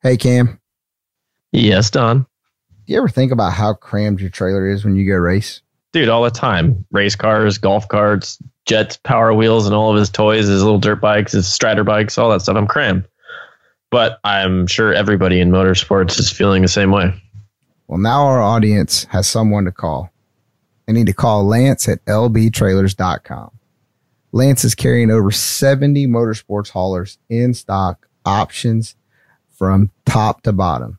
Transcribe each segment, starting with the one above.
Hey, Cam. Yes, Don. Do you ever think about how crammed your trailer is when you go race? Dude, all the time. Race cars, golf carts, jets, power wheels, and all of his toys, his little dirt bikes, his strider bikes, all that stuff. I'm crammed. But I'm sure everybody in motorsports is feeling the same way. Well, now our audience has someone to call. They need to call Lance at lbtrailers.com. Lance is carrying over 70 motorsports haulers in stock options from top to bottom.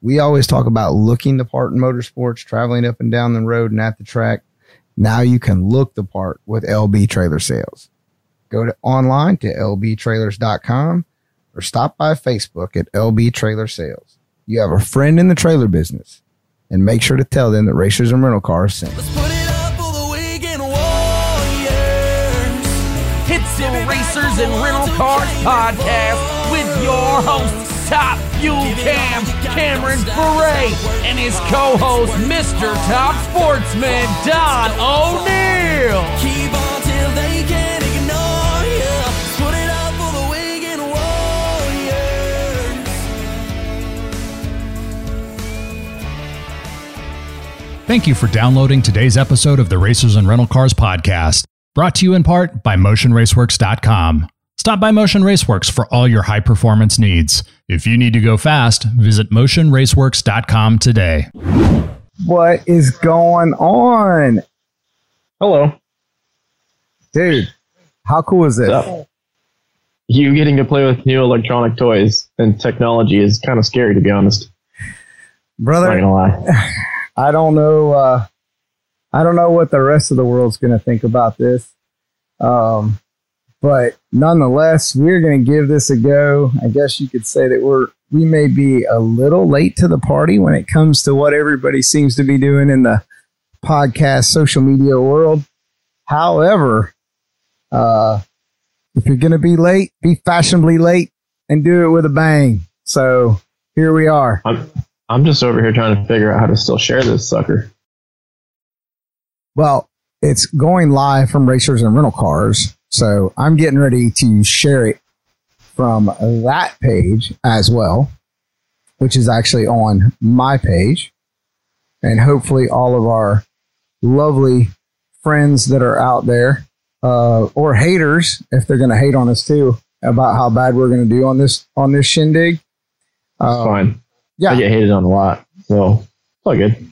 We always talk about looking the part in motorsports, traveling up and down the road and at the track. Now you can look the part with LB Trailer Sales. Go to online to lbtrailers.com or stop by Facebook at LB Trailer Sales. You have a friend in the trailer business and make sure to tell them that Racers and Rental Cars sent. Let's put it up for the weekend warriors. It's the Racers and Rental Cars podcast with your host, Top Fuel Cam, Cameron Bure, and his co-host, Mr. Top Sportsman, Don O'Neill. Keep on till they can't ignore you. Put it up for the weekend warriors. Thank you for downloading today's episode of the Racers and Rental Cars podcast, brought to you in part by MotionRaceworks.com. Stop by Motion Raceworks for all your high performance needs. If you need to go fast, visit MotionRaceworks.com today. What is going on? Hello. Dude, how cool is this? Up? You getting to play with new electronic toys and technology is kind of scary, to be honest. Not Brother, gonna lie. I don't know. Uh, I don't know what the rest of the world's going to think about this. Um, but nonetheless, we're going to give this a go. I guess you could say that we're we may be a little late to the party when it comes to what everybody seems to be doing in the podcast social media world. However, uh, if you're going to be late, be fashionably late and do it with a bang. So here we are. I'm, I'm just over here trying to figure out how to still share this sucker. Well, it's going live from Racers and Rental Cars. So I'm getting ready to share it from that page as well, which is actually on my page. And hopefully, all of our lovely friends that are out there, uh, or haters, if they're going to hate on us too, about how bad we're going to do on this on this shindig. It's Uh, fine. yeah, I get hated on a lot, so it's all good.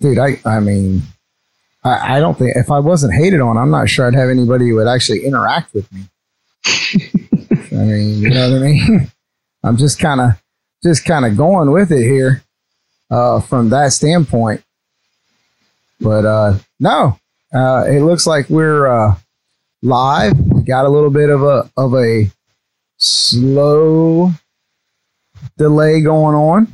dude i i mean I, I don't think if i wasn't hated on i'm not sure i'd have anybody who would actually interact with me. I mean you know what i mean? I'm just kind of just kind of going with it here uh from that standpoint. But uh no uh it looks like we're uh live. We got a little bit of a of a slow delay going on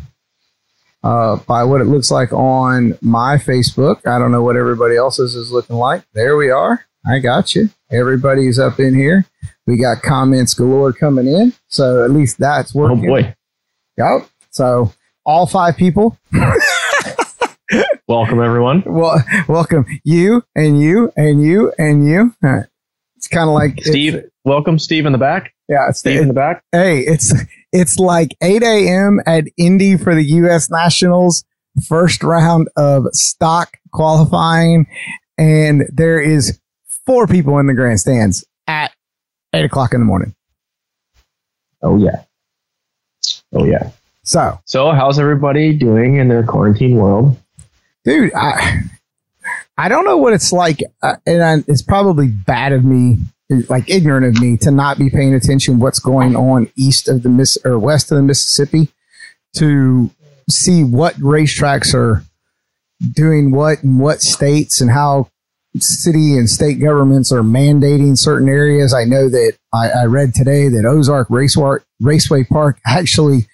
uh, by what it looks like on my Facebook. I don't know what everybody else's is looking like. There we are. I got you. Everybody's up in here. We got comments galore coming in. So at least that's working. Oh working. boy. Yep. So all five people, Welcome, everyone. well, welcome you and you and you and you. It's kind of like Steve, welcome, Steve in the back. yeah, Steve in the back. hey, it's it's like 8 a.m. at Indy for the U.S. Nationals first round of stock qualifying, and there is four people in the grandstands at eight o'clock in the morning. Oh, yeah. Oh, yeah. So, So, how's everybody doing in their quarantine world? dude, I I don't know what it's like, uh, and I, it's probably bad of me, like ignorant of me, to not be paying attention what's going on east of the Miss or west of the Mississippi to see what racetracks are doing what in what states and how city and state governments are mandating certain areas. I know that I, I read today that Ozark Raceway Park actually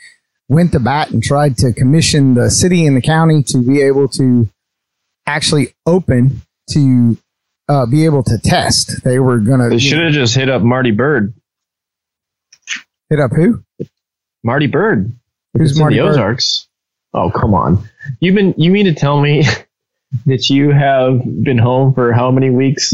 went to bat and tried to commission the city and the county to be able to actually open to uh, be able to test. They were going to. They should have just hit up Marty Byrde. hit up who? Marty Byrde. Who's It's in Marty the Bird? Ozarks. Oh, come on. You've been you mean to tell me that you have been home for how many weeks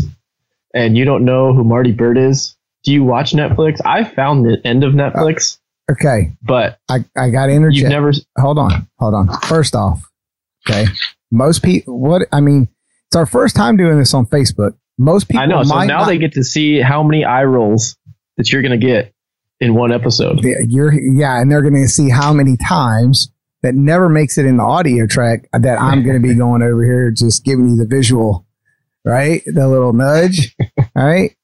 and you don't know who Marty Byrde is? Do you watch Netflix? I found the end of Netflix Okay, But I, I got interject. you've never. hold on, hold on. First off, okay, most people. What I mean, it's our first time doing this on Facebook. Most people. I know. So now not- they get to see how many eye rolls that you're going to get in one episode. you're yeah, and they're going to see how many times that never makes it in the audio track that I'm going to be going over here just giving you the visual, right? The little nudge, all right?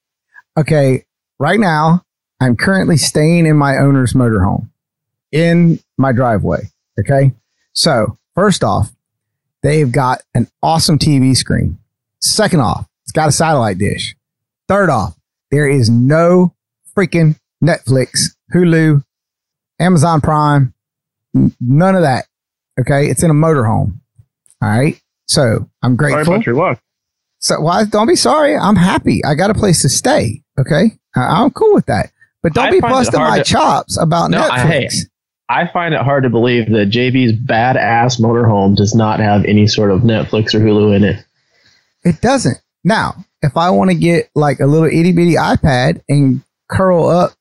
Okay, right now I'm currently staying in my owner's motorhome in my driveway. Okay, so first off, they've got an awesome TV screen. Second off, it's got a satellite dish. Third off, there is no freaking Netflix, Hulu, Amazon Prime, none of that. Okay, it's in a motorhome. All right, so I'm grateful. Sorry grateful. about your luck. So why? Don't be sorry. I'm happy. I got a place to stay. Okay, I- I'm cool with that. But don't I be busting my to- chops about No, I hate- Netflix. I find it hard to believe that JB's badass motorhome does not have any sort of Netflix or Hulu in it. It doesn't. Now, if I want to get like a little itty bitty iPad and curl up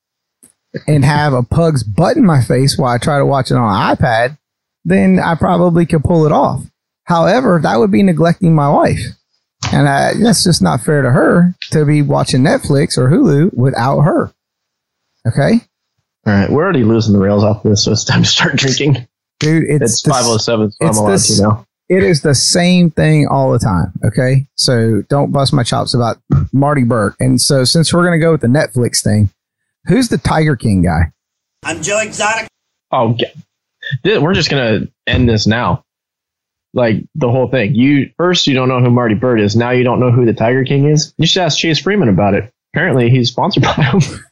and have a pug's butt in my face while I try to watch it on an iPad, then I probably could pull it off. However, that would be neglecting my wife. And I, that's just not fair to her to be watching Netflix or Hulu without her. Okay? All right, we're already losing the rails off of this, so it's time to start drinking. Dude, it's, It's the- five oh seven, so I'm it's allowed this- to now. it is the same thing all the time. Okay. So don't bust my chops about Marty Burke. And so since we're going to go with the Netflix thing, who's the Tiger King guy? I'm Joe Exotic. Oh, g- Th- we're just gonna end this now. Like the whole thing. You first you don't know who Marty Byrde is. Now you don't know who the Tiger King is. You should ask Chase Freeman about it. Apparently he's sponsored by him.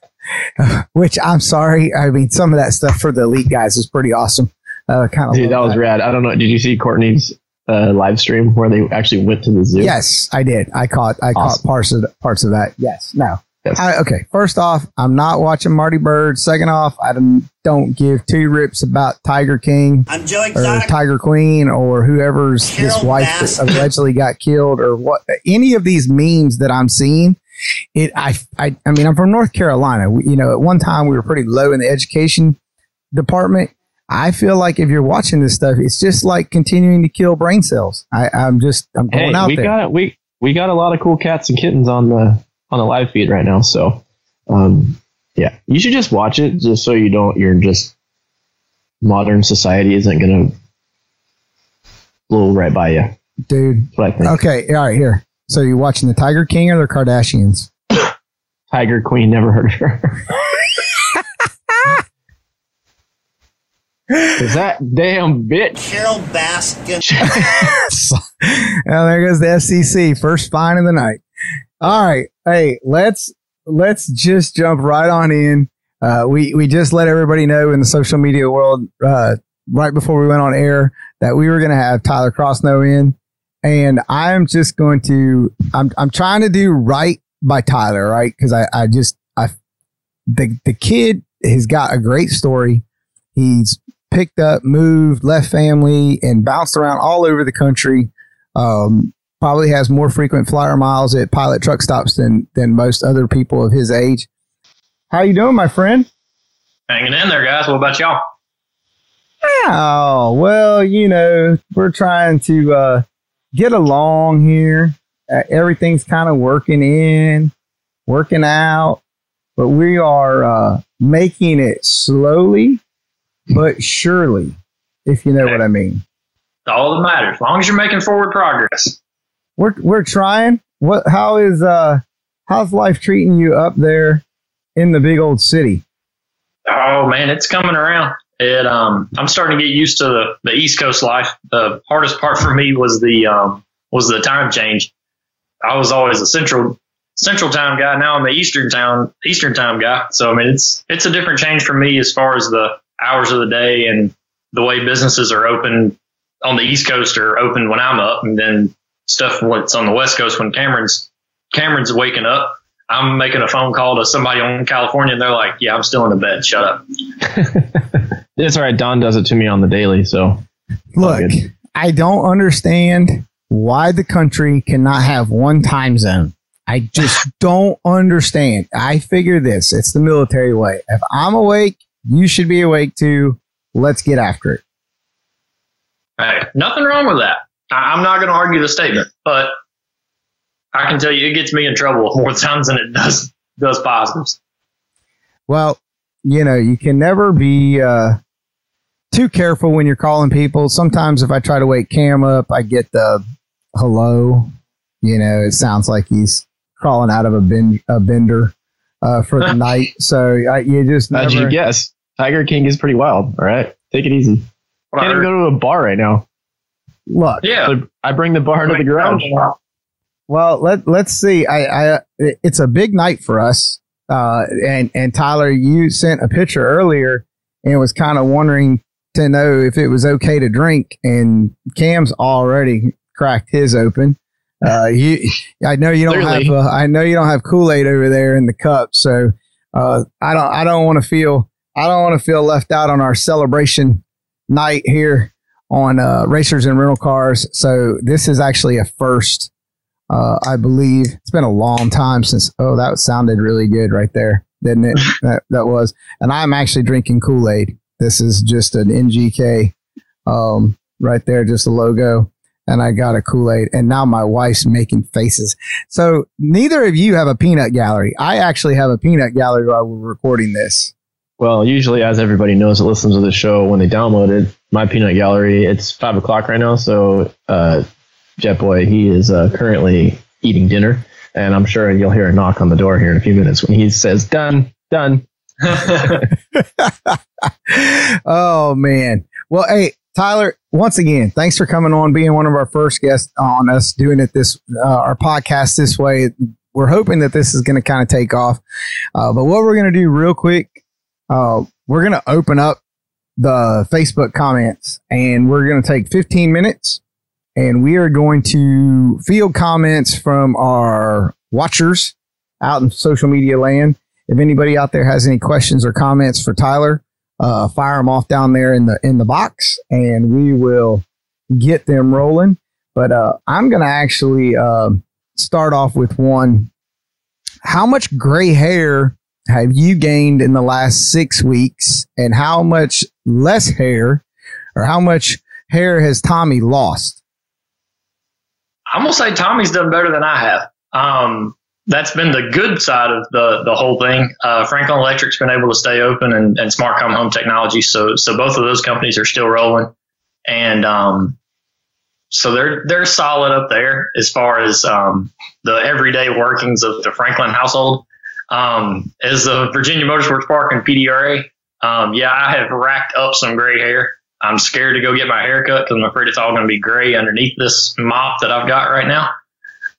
Which I'm sorry. I mean, some of that stuff for the elite guys is pretty awesome. Uh, kind of. Dude, that was rad. I don't know. Did you see Courtney's uh, live stream where they actually went to the zoo? Yes, I did. I caught. I caught parts of parts of that. Yes. No. Yes. I, okay. First off, I'm not watching Marty Byrde. Second off, I don't, don't give two rips about Tiger King. I'm Joe or Tiger Queen or whoever's his wife allegedly got killed or what any of these memes that I'm seeing. It I I I mean I'm from North Carolina. We, you know, at one time we were pretty low in the education department. I feel like if you're watching this stuff, it's just like continuing to kill brain cells. I, I'm just I'm going Hey, out we there. got we we got a lot of cool cats and kittens on the on the live feed right now. So, um, yeah, you should just watch it just so you don't. You're just modern society isn't gonna blow right by you. Dude. That's what I think. Okay, all right, here. So you're watching the Tiger King or the Kardashians? Tiger Queen, never heard of her. Is that damn bitch? Carole Baskin. well, there goes the FCC, first fine of the night. All right, hey, let's let's just jump right on in. Uh, we we just let everybody know in the social media world uh, right before we went on air that we were going to have Tyler Crossnoe in, and I'm just going to I'm I'm trying to do right by Tyler, right? Because I I just I the the kid has got a great story. He's picked up, moved, left family, and bounced around all over the country. Um, probably has more frequent flyer miles at pilot truck stops than than most other people of his age. How you doing, my friend? Hanging in there, guys. What about y'all? Oh, well, you know, we're trying to uh, get along here. Uh, everything's kind of working in, working out, but we are uh, making it slowly but surely, if you know what I mean. All that matters. As long as you're making forward progress. We're we're trying. What? How is uh? How's life treating you up there in the big old city? Oh man, it's coming around. It um I'm starting to get used to the, the East Coast life. The hardest part for me was the um was the time change. I was always a central central time guy. Now I'm the eastern town eastern time guy. So I mean it's it's a different change for me as far as the hours of the day and the way businesses are open on the East Coast are open when I'm up and then stuff what's on the West Coast when Cameron's Cameron's waking up. I'm making a phone call to somebody on California and they're like, Yeah, I'm still in the bed. Shut up. It's all right. Don does it to me on the daily. So Look. I don't understand why the country cannot have one time zone. I just don't understand. I figure this it's the military way. If I'm awake, You should be awake too. Let's get after it. Hey, nothing wrong with that. I, I'm not going to argue the statement, but I can tell you it gets me in trouble more times than it does does positives. Well, you know, you can never be uh, too careful when you're calling people. Sometimes if I try to wake Cam up, I get the hello. You know, it sounds like he's crawling out of a, ben- a bender uh, for the night. So I, you just How'd you guess? Tiger King is pretty wild. All right, take it easy. What I Can't even go to a bar right now. Look, yeah. So I bring the bar into the garage. Well, let let's see. I, I it's a big night for us. Uh, and and Tyler, you sent a picture earlier and was kind of wondering to know if it was okay to drink. And Cam's already cracked his open. Uh, you, I know you don't Clearly. have. Uh, I know you don't have Kool Aid over there in the cup. So uh, I don't. I don't want to feel. I don't want to feel left out on our celebration night here on uh, racers and rental cars. So this is actually a first. Uh, I believe it's been a long time since. Oh, that sounded really good right there, didn't it? that that was. And I'm actually drinking Kool Aid. This is just an NGK, um, right there, just a logo. And I got a Kool Aid, and now my wife's making faces. So neither of you have a peanut gallery. I actually have a peanut gallery while we're recording this. Well, usually, as everybody knows that listens to the show, when they download it, my peanut gallery, it's five o'clock right now. So, uh, Jet Boy, he is uh, currently eating dinner, and I'm sure you'll hear a knock on the door here in a few minutes when he says, "Done, done." oh man. Well, hey, Tyler, once again, thanks for coming on, being one of our first guests on us doing it this uh, our podcast this way. We're hoping that this is going to kind of take off. Uh, but what we're going to do real quick, uh, we're going to open up the Facebook comments and we're going to take 15 minutes and we are going to field comments from our watchers out in social media land. If anybody out there has any questions or comments for Tyler, uh, fire them off down there in the in the box, and we will get them rolling. But uh, I'm going to actually um start off with one. How much gray hair have you gained in the last six weeks, and how much less hair, or how much hair has Tommy lost? I'm gonna say Tommy's done better than I have. Um, that's been the good side of the the whole thing. Uh, Franklin Electric's been able to stay open, and, and Smartcom Home Technology. So so both of those companies are still rolling, and um, so they're they're solid up there as far as um, the everyday workings of the Franklin household. Um, as the Virginia Motorsports Park and PDRA, um, yeah, I have racked up some gray hair. I'm scared to go get my hair cut because I'm afraid it's all going to be gray underneath this mop that I've got right now.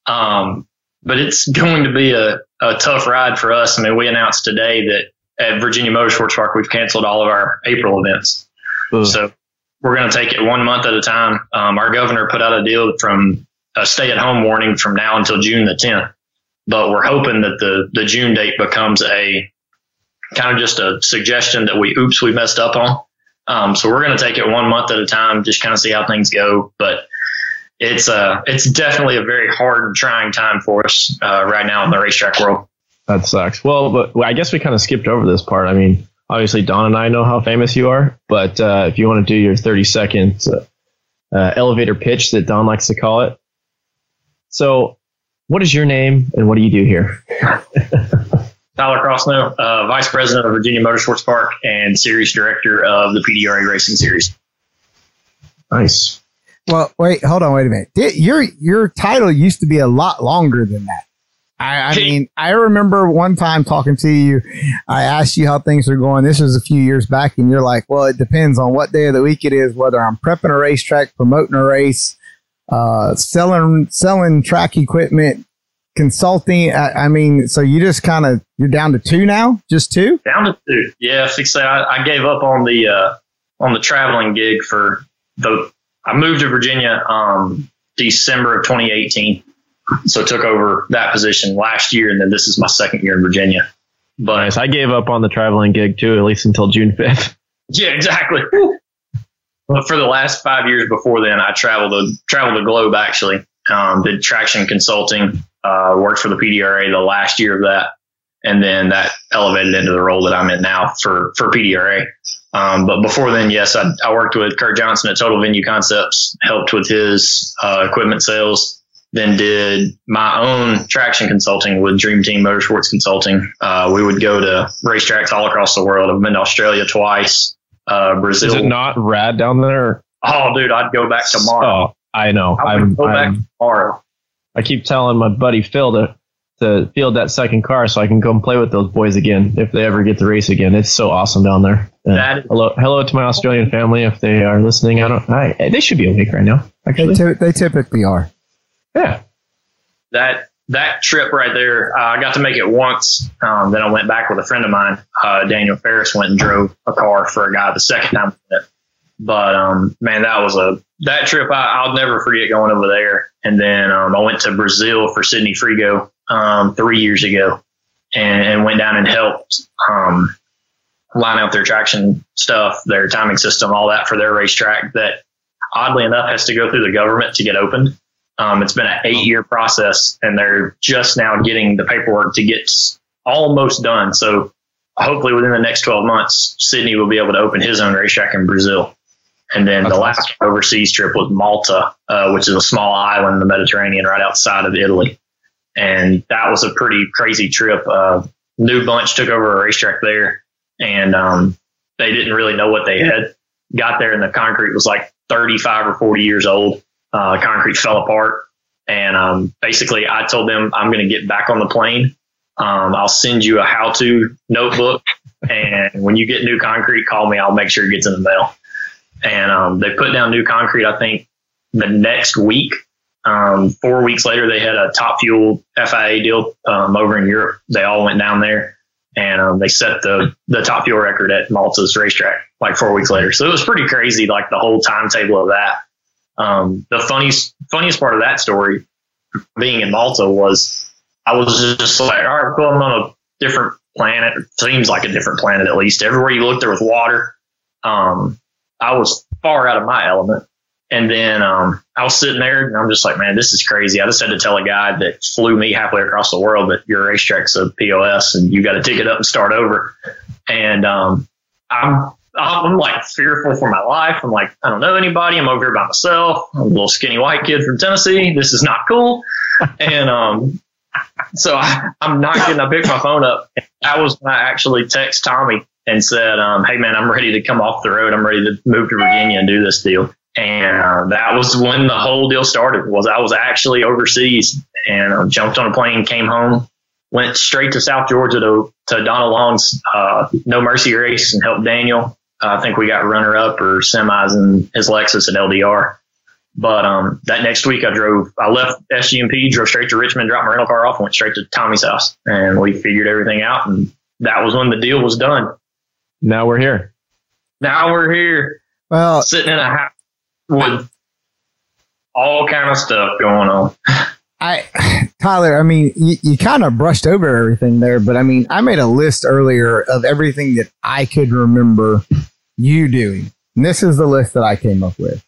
Um, but it's going to be a, a tough ride for us. I mean, we announced today that at Virginia Motorsports Park, we've canceled all of our April events. Ugh. So we're going to take it one month at a time. Um, our governor put out a deal from a stay at home warning from now until June the 10th. But we're hoping that the, the June date becomes a kind of just a suggestion that we, oops, we messed up on. Um, so we're going to take it one month at a time, just kind of see how things go. But it's uh, it's definitely a very hard and trying time for us uh, right now in the racetrack world. That sucks. Well, but I guess we kind of skipped over this part. I mean, obviously Don and I know how famous you are, but uh, if you want to do your 30 second uh, uh, elevator pitch that Don likes to call it. So, what is your name and what do you do here? Tyler Crossnoe, uh, Vice President of Virginia Motorsports Park and Series Director of the PDRA Racing Series. Nice. Well, wait, hold on, wait a minute. Did, your your title used to be a lot longer than that. I, I mean, I remember one time talking to you. I asked you how things are going. This was a few years back, and you're like, "Well, it depends on what day of the week it is, whether I'm prepping a racetrack, promoting a race, uh, selling selling track equipment, consulting." I, I mean, so you just kind of you're down to two now, just two. Down to two. Yeah. I, I gave up on the uh, on the traveling gig for the. I moved to Virginia um, December of 2018, so took over that position last year, and then this is my second year in Virginia. But Nice. I gave up on the traveling gig too, at least until June 5th. Yeah, exactly. But for the last five years before then, I traveled the traveled the globe actually. Um, did traction consulting, uh, worked for the PDRA the last year of that, and then that elevated into the role that I'm in now for for PDRA. Um, but before then, yes, I, I worked with Kurt Johnson at Total Venue Concepts, helped with his uh, equipment sales, then did my own traction consulting with Dream Team Motorsports Consulting. Uh, we would go to racetracks all across the world. I've been to Australia twice, uh, Brazil. Is it not rad down there? Oh, dude, I'd go back tomorrow. Oh, I know. I would I'm, go back I'm, tomorrow. I keep telling my buddy Phil to to field that second car so I can go and play with those boys again if they ever get to race again. It's so awesome down there. Uh, That is- hello, hello to my Australian family if they are listening. I don't. I, they should be awake right now. They, Actually, ty- they typically are. yeah. that that trip right there, uh, I got to make it once. Um, then I went back with a friend of mine, uh, Daniel Ferris, went and drove a car for a guy the second time. we did it. But um, man, that was a that trip. I, I'll never forget going over there. And then um, I went to Brazil for Sidnei Frigo um, three years ago, and, and went down and helped um, line out their traction stuff, their timing system, all that for their racetrack. That oddly enough has to go through the government to get opened. Um, it's been an eight year process and they're just now getting the paperwork to get almost done. So hopefully within the next 12 months, Sidnei will be able to open his own racetrack in Brazil. And then the last overseas trip was Malta, uh, which is a small island in the Mediterranean right outside of Italy. And that was a pretty crazy trip. Uh, new bunch took over a racetrack there and um, they didn't really know what they had. Got there and the concrete was like 35 or 40 years old uh, concrete fell apart. And um, basically, I told them I'm going to get back on the plane. Um, I'll send you a how to notebook. And when you get new concrete, call me. I'll make sure it gets in the mail. And um, they put down new concrete, I think, the next week. Um, four weeks later, they had a top fuel FIA deal um, over in Europe. They all went down there and um, they set the, the top fuel record at Malta's racetrack like four weeks later. So it was pretty crazy, like the whole timetable of that. Um, the funniest funniest part of that story, being in Malta, was I was just like, all right, well, I'm on a different planet. It seems like a different planet at least. Everywhere you look, there was water. Um, I was far out of my element. And then um, I was sitting there and I'm just like, man, this is crazy. I just had to tell a guy that flew me halfway across the world that your racetrack's a POS and you got to tick it up and start over. And um, I'm I'm like fearful for my life. I'm like, I don't know anybody. I'm over here by myself. I'm a little skinny white kid from Tennessee. This is not cool. and um, so I, I'm not getting. I picked my phone up. That was when I actually text Tommy and said, um, "Hey man, I'm ready to come off the road. I'm ready to move to Virginia and do this deal." And uh, that was when the whole deal started. Was I was actually overseas and uh, jumped on a plane, came home, went straight to South Georgia to to Donna Long's uh, No Mercy race and helped Daniel. I think we got runner up or semis in his Lexus at LDR. But um, that next week, I drove. I left SGMP, drove straight to Richmond, dropped my rental car off, and went straight to Tommy's house, and we figured everything out. And that was when the deal was done. Now we're here. Now we're here, Well, sitting in a house with all kind of stuff going on. I, Tyler, I mean, you, you kind of brushed over everything there, but I mean, I made a list earlier of everything that I could remember you doing. And this is the list that I came up with.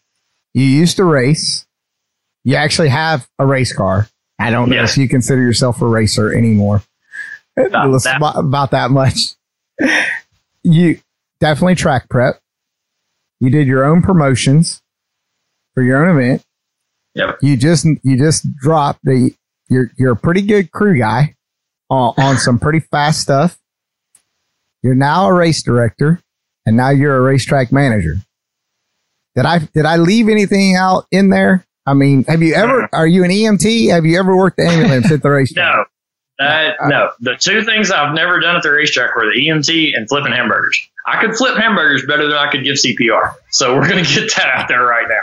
You used to race. You actually have a race car. I don't know Yeah. if you consider yourself a racer anymore. About that. about that much. You definitely track prep. You did your own promotions for your own event Yep. you just you just dropped the you're you're a pretty good crew guy on, on some pretty fast stuff. You're now a race director, and now you're a racetrack manager. Did I did I leave anything out in there? I mean, have you ever? Are you an EMT? Have you ever worked the ambulance at the racetrack? No, that uh, no. The two things I've never done at the racetrack were the EMT and flipping hamburgers. I could flip hamburgers better than I could give CPR. So we're gonna get that out there right now.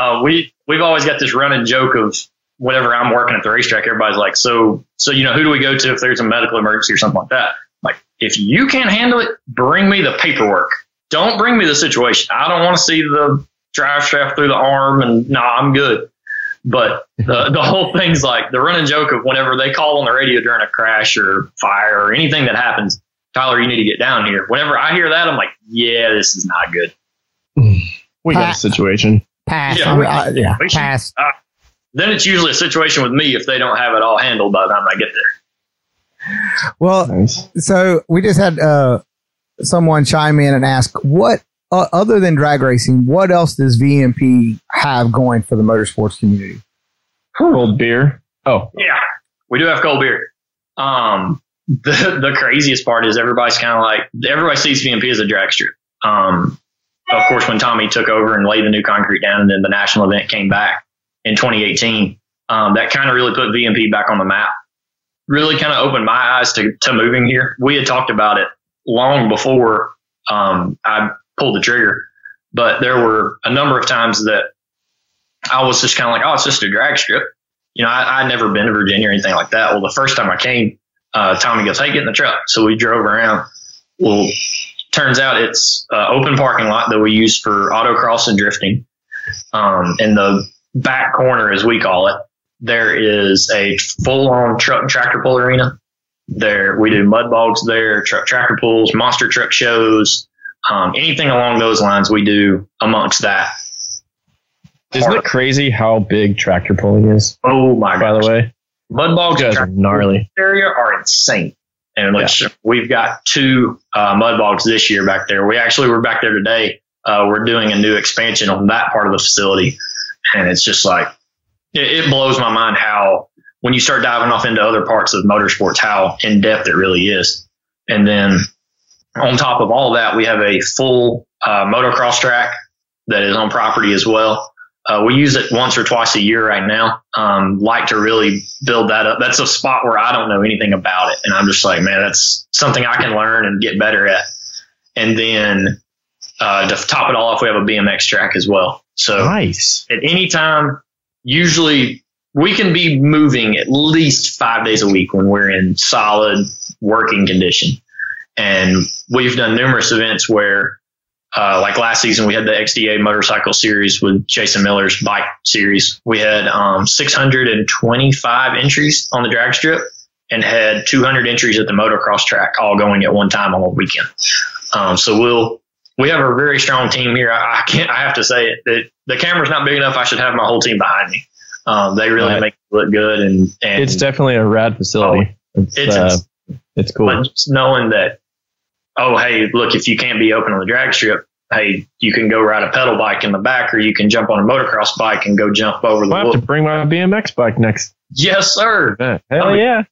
Uh, we we've always got this running joke of whenever I'm working at the racetrack, everybody's like, so so you know who do we go to if there's a medical emergency or something like that? Like if you can't handle it, bring me the paperwork. Don't bring me the situation. I don't want to see the drive shaft through the arm and nah, I'm good. But the the whole thing's like the running joke of whenever they call on the radio during a crash or fire or anything that happens, Tyler, you need to get down here. Whenever I hear that, I'm like, yeah, this is not good. We got a situation. Pass. Yeah, I mean, we- I- yeah, we should- pass. Then it's usually a situation with me if they don't have it all handled by the time I get there. Well, Nice. so we just had uh, someone chime in and ask what, uh, other than drag racing, what else does VMP have going for the motorsports community? Cold beer. Oh, Yeah, we do have cold beer. Um, the the craziest part is everybody's kind of like everybody sees VMP as a drag strip. Um, of course, when Tommy took over and laid the new concrete down, and then the national event came back in 2018, um, that kind of really put VMP back on the map. Really kind of opened my eyes to, to moving here. We had talked about it long before um, I pulled the trigger, but there were a number of times that I was just kind of like, oh, it's just a drag strip you know, I, I'd never been to Virginia or anything like that. Well, the first time I came, uh, Tommy goes, "Hey, get in the truck." So we drove around. Well, turns out it's uh, open parking lot that we use for autocross and drifting. Um, in the back corner, as we call it, there is a full-on truck tractor pull arena. There, we do mud bogs there, truck tractor pulls, monster truck shows, um, anything along those lines. We do amongst that. isn't it crazy how big tractor pulling is? Oh my By gosh. the way, mud bogs guys are gnarly. area are insane. And which we've got two uh, mud bogs this year back there. We actually were back there today. Uh, we're doing a new expansion on that part of the facility, and it's just like it, it blows my mind how when you start diving off into other parts of motorsports, how in depth it really is. And then on top of all that, we have a full uh, motocross track that is on property as well. Uh, we use it once or twice a year right now. Um, like to really build that up. That's a spot where I don't know anything about it, and I'm just like, man, that's something I can learn and get better at. And then uh, to top it all off, we have a BMX track as well. So Nice. at any time, usually we can be moving at least five days a week when we're in solid working condition. And we've done numerous events where, uh, like last season, we had the XDA motorcycle series with Jason Miller's bike series. We had um, 625 entries on the drag strip and had 200 entries at the motocross track, all going at one time on a weekend. Um, so we'll we have a very strong team here. I, I can't. I have to say it that the camera's not big enough. I should have my whole team behind me. Um, they really Right. make it look good, and and It's definitely a rad facility. It's it's uh, it's cool. but just knowing that, oh hey, look, if you can't be open on the drag strip, hey, you can go ride a pedal bike in the back, or you can jump on a motocross bike and go jump over the I'll have to bring my BMX bike next Yes, sir. event. Hell I mean- yeah!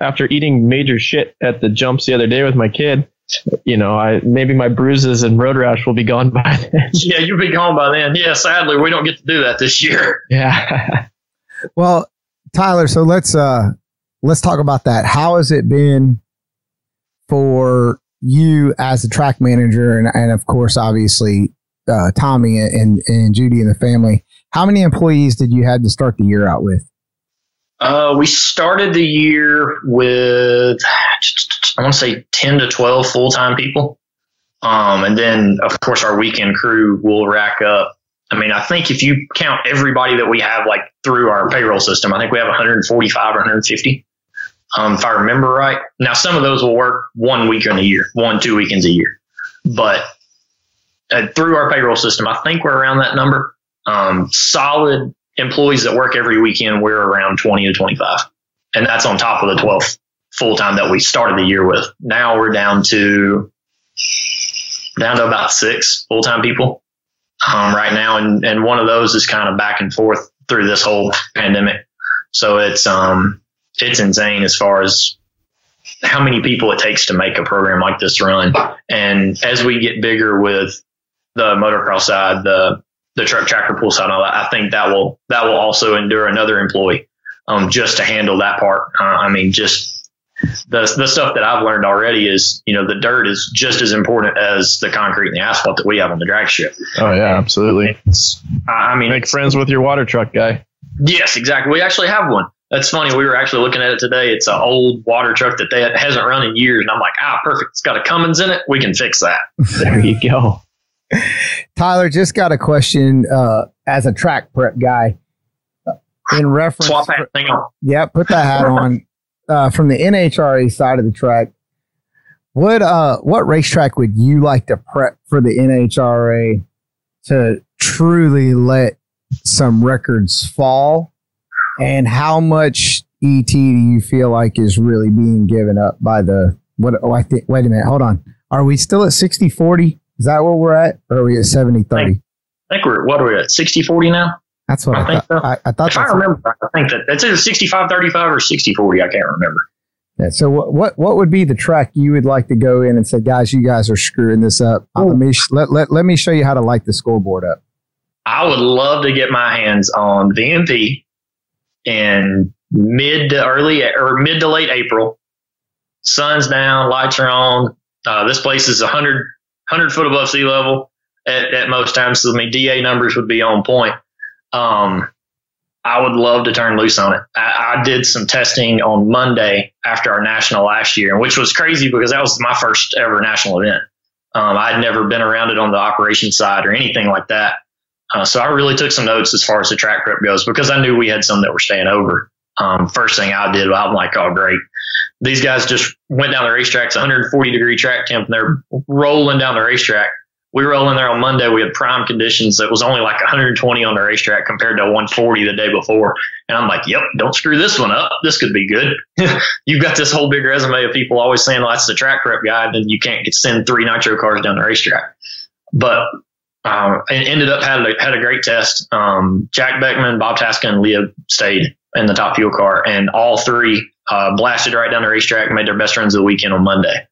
After eating major shit at the jumps the other day with my kid, you know, I maybe my bruises and road rash will be gone by then. Yeah, you'll be gone by then. Yeah, sadly, we don't get to do that this year. yeah. Well, Tyler, so let's uh let's talk about that. How has it been for you as a track manager and, and of course obviously uh, Tommy and, and Judy and the family. How many employees did you have to start the year out with? Uh, we started the year with, I want to say 10 to 12 full time people. Um, and then, of course, our weekend crew will rack up. I mean, I think if you count everybody that we have like through our payroll system, I think we have 145 or 150. Um, if I remember right. Now, some of those will work one weekend a year, one, two weekends a year. But uh, through our payroll system, I think we're around that number. Um, solid employees that work every weekend, we're around 20 to 25. And that's on top of the 12 full time that we started the year with. Now we're down to down to about six full time people um, right now, and and one of those is kind of back and forth through this whole pandemic. So it's um it's insane as far as how many people it takes to make a program like this run. And as we get bigger with the motocross side, the the truck tractor pull side, all that, I think that will that will also endure another employee um, just to handle that part. Uh, I mean, just the the stuff that I've learned already is you know the dirt is just as important as the concrete and the asphalt that we have on the drag strip. Oh yeah, absolutely. It's, I mean, Make friends with your water truck guy. Yes, exactly. We actually have one. That's funny. We were actually looking at it today. It's an old water truck that they hasn't run in years, and I'm like, ah, perfect. It's got a Cummins in it. We can fix that. There you go. Tyler, just got a question uh, as a track prep guy uh, in reference. Swap that thing on. Yeah, put that hat on. Uh, from the NHRA side of the track, what uh what racetrack would you like to prep for the NHRA to truly let some records fall? And how much ET do you feel like is really being given up by the what? Oh, I think. Wait a minute. Hold on. Are we still at 60 40? Is that where we're at? Or are we at 70 30? I think we're what are we at 60 40 now? That's what I, I think thought. so. I, I thought If I remember, right, I think that it's either 65 35 or 60 40. I can't remember. Yeah, so what, what what would be the track you would like to go in and say, guys, you guys are screwing this up? Uh, let me sh- let, let, let me show you how to light the scoreboard up. I would love to get my hands on VMP in mid to early or mid to late April. Sun's down, lights are on. Uh, this place is 100, 100 foot above sea level at, at most times. So, I mean, DA numbers would be on point. Um, I would love to turn loose on it. I, I did some testing on Monday after our national last year, which was crazy because that was my first ever national event. Um, I'd never been around it on the operations side or anything like that. Uh, so I really took some notes as far as the track prep goes because I knew we had some that were staying over. Um, first thing I did, I'm like, oh, great. These guys just went down the racetracks, 140 degree track temp and they're rolling down the racetrack. We were rolling there on Monday. We had prime conditions. It was only like 120 on the racetrack compared to 140 the day before. And I'm like, yep, don't screw this one up. This could be good. You've got this whole big resume of people always saying, well, that's the track prep guy. And then you can't send three nitro cars down the racetrack. But um, and ended up had a, had a great test. Um, Jack Beckman, Bob Tasca, and Leah stayed in the top fuel car, and all three uh, blasted right down the racetrack and made their best runs of the weekend on Monday.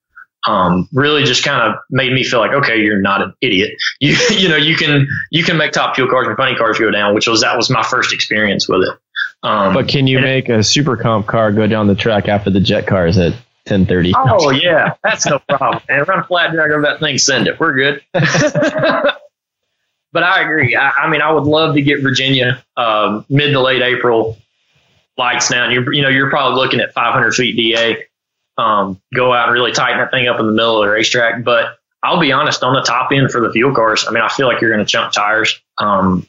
Um, really just kind of made me feel like, okay, you're not an idiot. You you know you can you can make top fuel cars and funny cars go down, which was that was my first experience with it. Um, But can you make a super comp car go down the track after the jet cars at 10:30? Oh yeah, that's no problem. And run a flat drag over that thing, send it. We're good. but I agree. I, I mean, I would love to get Virginia um, mid to late April lights down. You're you know you're probably looking at 500 feet DA. Um, go out and really tighten that thing up in the middle of the racetrack. But I'll be honest, on the top end for the fuel cars, I mean, I feel like you're going to chunk tires. Um,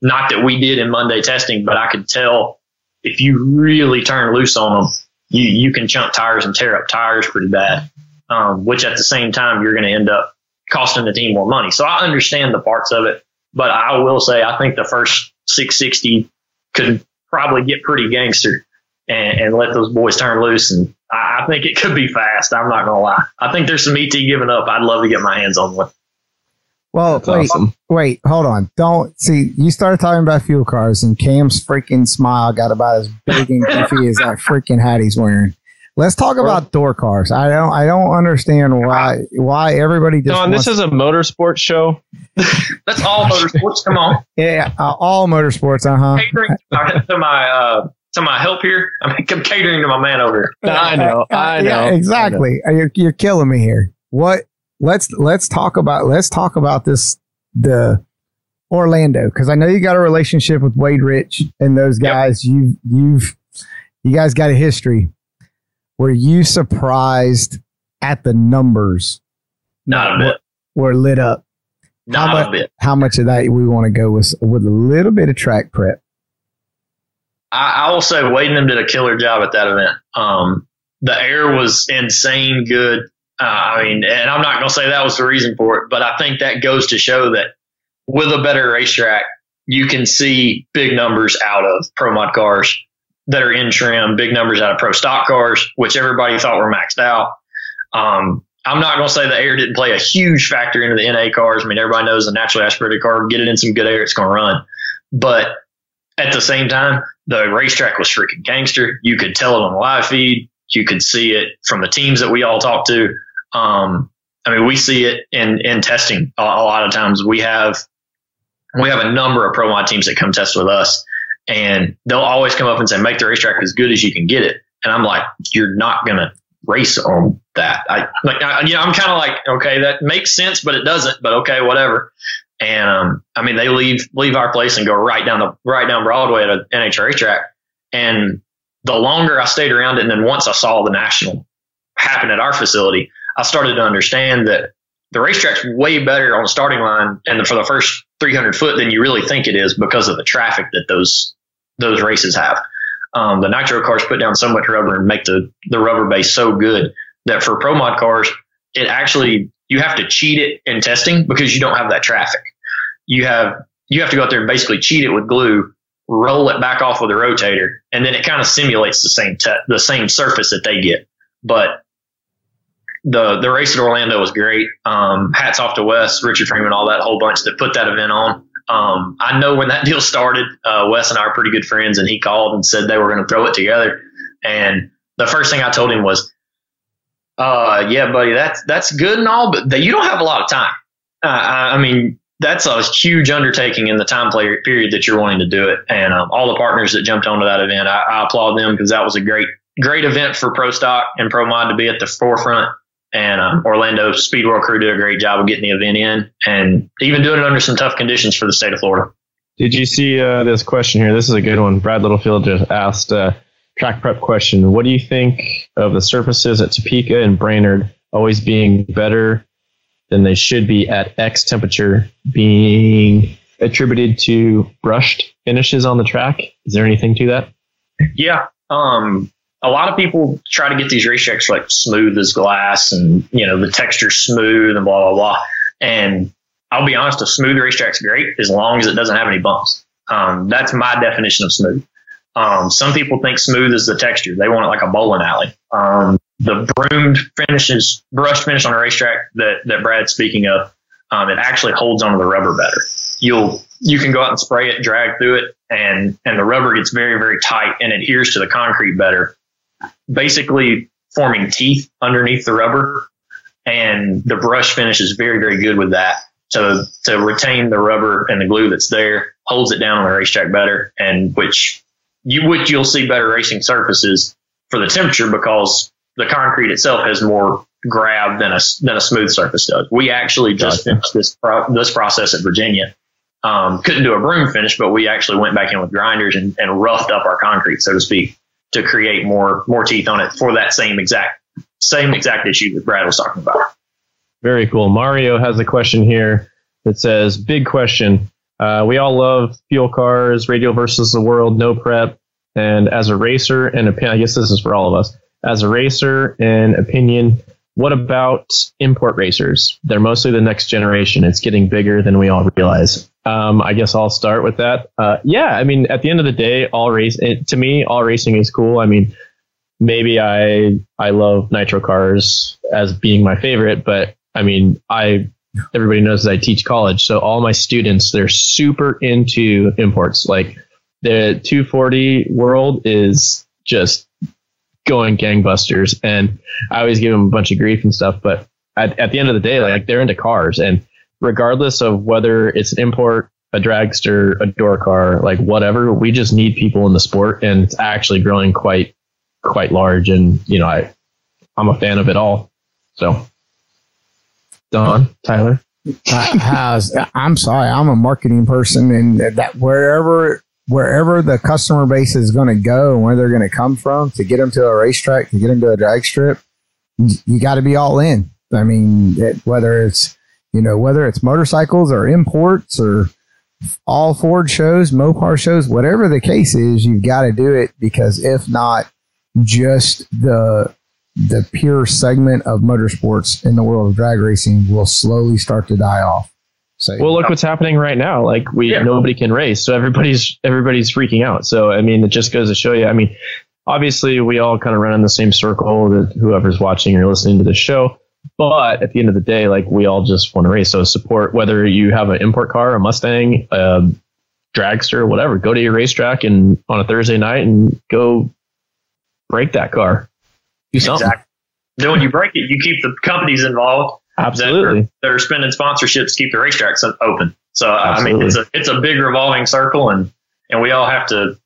not that we did in Monday testing, but I could tell if you really turn loose on them, you you can chunk tires and tear up tires pretty bad. Um, which at the same time you're going to end up costing the team more money. So I understand the parts of it, but I will say I think the first 660 could probably get pretty gangster and, and let those boys turn loose. And I, I think it could be fast. I'm not going to lie. I think there's some ET giving up. I'd love to get my hands on one. Well, That's wait, awesome. wait, hold on. Don't see. You started talking about fuel cars, and Cam's freaking smile got about as big and goofy as that freaking hat he's wearing. Let's talk about door cars. I don't. I don't understand why. Why everybody just Don, wants, this is a motorsports show. That's all motorsports. Come on. yeah, uh, all motorsports. Uh huh. Catering to my, to my, uh, to my help here. I mean, I'm catering to my man over here. I know, I know. Yeah, exactly. Uh, You're, you're killing me here. What? Let's let's talk about let's talk about this the Orlando because I know you got a relationship with Wade Rich and those Yep. guys. You've you've you guys got a history. Were you surprised at the numbers Not a bit. were lit up? Not How a mu- bit. How much of that we want to go with with a little bit of track prep? I, I will say Wade did a killer job at that event. Um, the air was insane good. Uh, I mean, and I'm not going to say that was the reason for it, but I think that goes to show that with a better racetrack, you can see big numbers out of pro mod cars that are in trim, big numbers out of pro stock cars, which everybody thought were maxed out. Um, I'm not going to say the air didn't play a huge factor into the NA cars. I mean, everybody knows a naturally aspirated car, get it in some good air, it's going to run. But at the same time, the racetrack was freaking gangster. You could tell it on the live feed. You could see it from the teams that we all talk to. Um, I mean, we see it in in testing a, a lot of times. We have we have a number of pro mod teams that come test with us, and they'll always come up and say, "Make the racetrack as good as you can get it." And I'm like, "You're not gonna race on that." I like, I, you know, I'm kind of like, "Okay, that makes sense, but it doesn't." But okay, whatever. And um, I mean, they leave leave our place and go right down the right down Broadway at an NH racetrack. And the longer I stayed around it, and then once I saw the national happen at our facility, I started to understand that the racetrack's way better on the starting line and for the first 300 foot than you really think it is because of the traffic that those those races have. Um, the nitro cars put down so much rubber and make the the rubber base so good that for pro mod cars, it actually you have to cheat it in testing because you don't have that traffic. You have you have to go out there and basically cheat it with glue roll it back off with a rotator, and then it kind of simulates the same te- the same surface that they get. But the the race at Orlando was great. Um, hats off to Wes, Richard Freeman, all that whole bunch that put that event on. Um, I know when that deal started, uh, Wes and I are pretty good friends, and he called and said they were going to throw it together. And the first thing I told him was, uh, "Yeah, buddy, that's that's good and all, but you don't have a lot of time. Uh, I, I mean, that's a huge undertaking in the time period that you're wanting to do it. And um, all the partners that jumped onto that event, I, I applaud them because that was a great, great event for Pro Stock and Pro Mod to be at the forefront. And um, Orlando Speed World crew did a great job of getting the event in and even doing it under some tough conditions for the state of Florida. Did you see uh, this question here? This is a good one. Brad Littlefield just asked a track prep question. What do you think of the surfaces at Topeka and Brainerd always being better than they should be at X temperature, being attributed to brushed finishes on the track? Is there anything to that? Yeah. Um, a lot of people try to get these racetracks like smooth as glass and, you know, the texture smooth and blah, blah, blah. And I'll be honest, a smooth racetrack's great as long as it doesn't have any bumps. Um, that's my definition of smooth. Um, some people think smooth is the texture. They want it like a bowling alley. Um, the broomed finishes, brushed finish on a racetrack that, that Brad's speaking of, um, it actually holds onto the rubber better. You'll, you can go out and spray it, drag through it, and, and the rubber gets very, very tight and adheres to the concrete better, basically forming teeth underneath the rubber. And the brush finish is very, very good with that to, to retain the rubber and the glue that's there, holds it down on the racetrack better, and which you which you'll see better racing surfaces for the temperature because the concrete itself has more grab than a than a smooth surface does. We actually just Gotcha. finished this pro, this process at Virginia. Um, couldn't do a broom finish, but we actually went back in with grinders and, and roughed up our concrete, so to speak, to create more more teeth on it for that same exact same exact issue that Brad was talking about. Very cool. Mario has a question here that says, "Big question. Uh, we all love fuel cars, radial versus the world, no prep, and as a racer and opinion, I guess this is for all of us. As a racer and opinion, what about import racers? They're mostly the next generation. It's getting bigger than we all realize. Um, I guess I'll start with that. Uh, yeah, I mean, at the end of the day, all race it, to me, all racing is cool. I mean, maybe I I love nitro cars as being my favorite, but I mean, I everybody knows that I teach college, so all my students they're super into imports. Like the 240 world is just going gangbusters, and I always give them a bunch of grief and stuff. But at, at the end of the day, like they're into cars, and regardless of whether it's an import, a dragster, a door car, like whatever, we just need people in the sport, and it's actually growing quite quite large. And you know, I I'm a fan of it all. So, Don Tyler. I'm sorry, I'm a marketing person, and that wherever wherever the customer base is going to go and where they're going to come from to get them to a racetrack, to get them to a drag strip, you, you got to be all in. I mean, it, whether it's you know whether it's motorcycles or imports or all Ford shows, Mopar shows, whatever the case is, you've got to do it because if not, just the the pure segment of motorsports in the world of drag racing will slowly start to die off. So Well, look what's happening right now. Like we Yeah. nobody can race, so everybody's everybody's freaking out. So I mean, it just goes to show you. I mean, obviously we all kind of run in the same circle. That whoever's watching or listening to the show, but at the end of the day, like we all just want to race. So support whether you have an import car, a Mustang, a dragster, whatever. Go to your racetrack and on a Thursday night and go break that car. Do something. Exactly. Then when you break it, you keep the companies involved Absolutely. that are spending sponsorships to keep the racetracks open. So I mean, it's a it's a big revolving circle, and and we all have to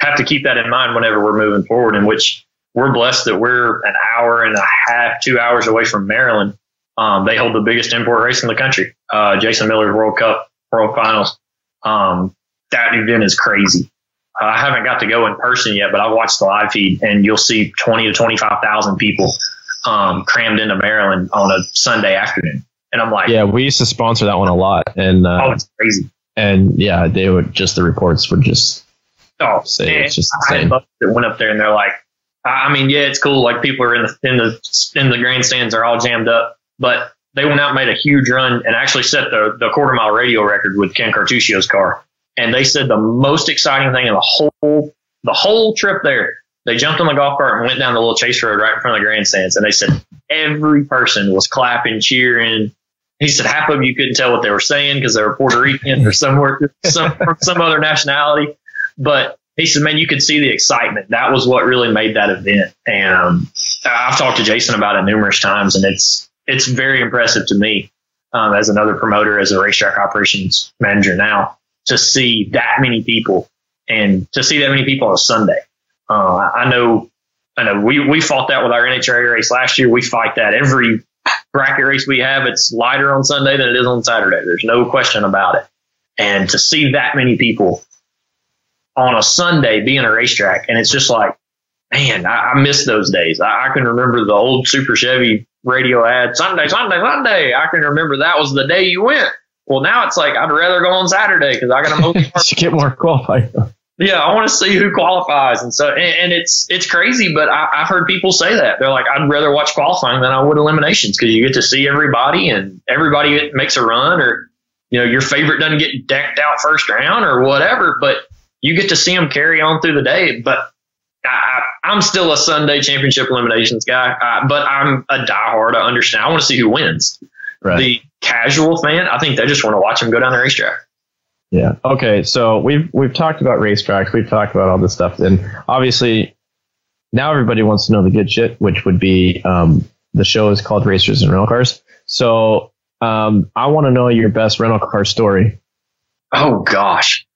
have to keep that in mind whenever we're moving forward. In which we're blessed that we're an hour and a half, two hours away from Maryland. Um, they hold the biggest import race in the country, uh, Jason Miller's World Cup World Finals. Um, that event is crazy. Uh, I haven't got to go in person yet, but I watched the live feed, and you'll see twenty to twenty five thousand people um, crammed into Maryland on a Sunday afternoon. And I'm like, Yeah, we used to sponsor that one a lot, and uh, oh, it's crazy. and yeah, they would just the reports would just Oh, say and it's just I insane. buddies that went up there and they're like, I I mean, yeah, it's cool. Like people are in the in the in the grandstands are all jammed up, but they went out and made a huge run and actually set the the quarter mile radial record with Ken Cartuccio's car. And they said the most exciting thing in the whole the whole trip there, they jumped on the golf cart and went down the little chase road right in front of the grandstands. And they said every person was clapping, cheering. He said half of you couldn't tell what they were saying because they were Puerto Rican or somewhere some some other nationality. But he said, man, you could see the excitement. That was what really made that event. And um, I've talked to Jason about it numerous times, and it's it's very impressive to me um, as another promoter, as a racetrack operations manager now, to see that many people and to see that many people on a Sunday. Uh, I know, I know. We we fought that with our NHRA race last year. We fight that every bracket race we have. It's lighter on Sunday than it is on Saturday. There's no question about it. And to see that many people on a Sunday being a racetrack, and it's just like, man, I, I miss those days. I, I can remember the old Super Chevy radio ad Sunday, Sunday, Sunday. I can remember that was the day you went. Well, now it's like I'd rather go on Saturday because I got to get more qualified. yeah, I want to see who qualifies, and so and, and it's it's crazy, but I, I've heard people say that they're like, I'd rather watch qualifying than I would eliminations because you get to see everybody and everybody makes a run, or you know your favorite doesn't get decked out first round or whatever, but you get to see them carry on through the day. But I, I'm still a Sunday championship eliminations guy, uh, but I'm a diehard. I understand. I want to see who wins. Right. The casual fan, I think they just want to watch them go down the racetrack. Yeah. Okay. So we've we've talked about racetracks. We've talked about all this stuff, and obviously now everybody wants to know the good shit, which would be um, the show is called Racers and Rental Cars. So um, I want to know your best rental car story. Oh gosh,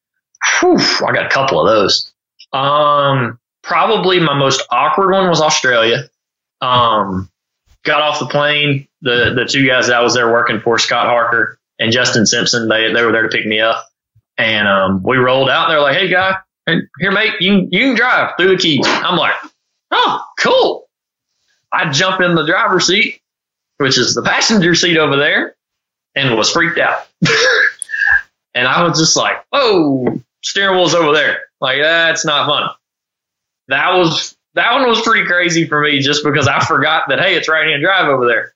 Whew, I got a couple of those. Um, probably my most awkward one was Australia. Um, got off the plane. The the two guys that I was there working for, Scott Harker and Justin Simpson, they they were there to pick me up, and um, we rolled out. They're like, "Hey, guy, here, mate, you can, you can drive through the keys." I'm like, "Oh, cool." I jump in the driver's seat, which is the passenger seat over there, and was freaked out. and I was just like, "Oh, steering wheel's over there." Like that's not fun. That was that one was pretty crazy for me just because I forgot that hey, it's right hand drive over there.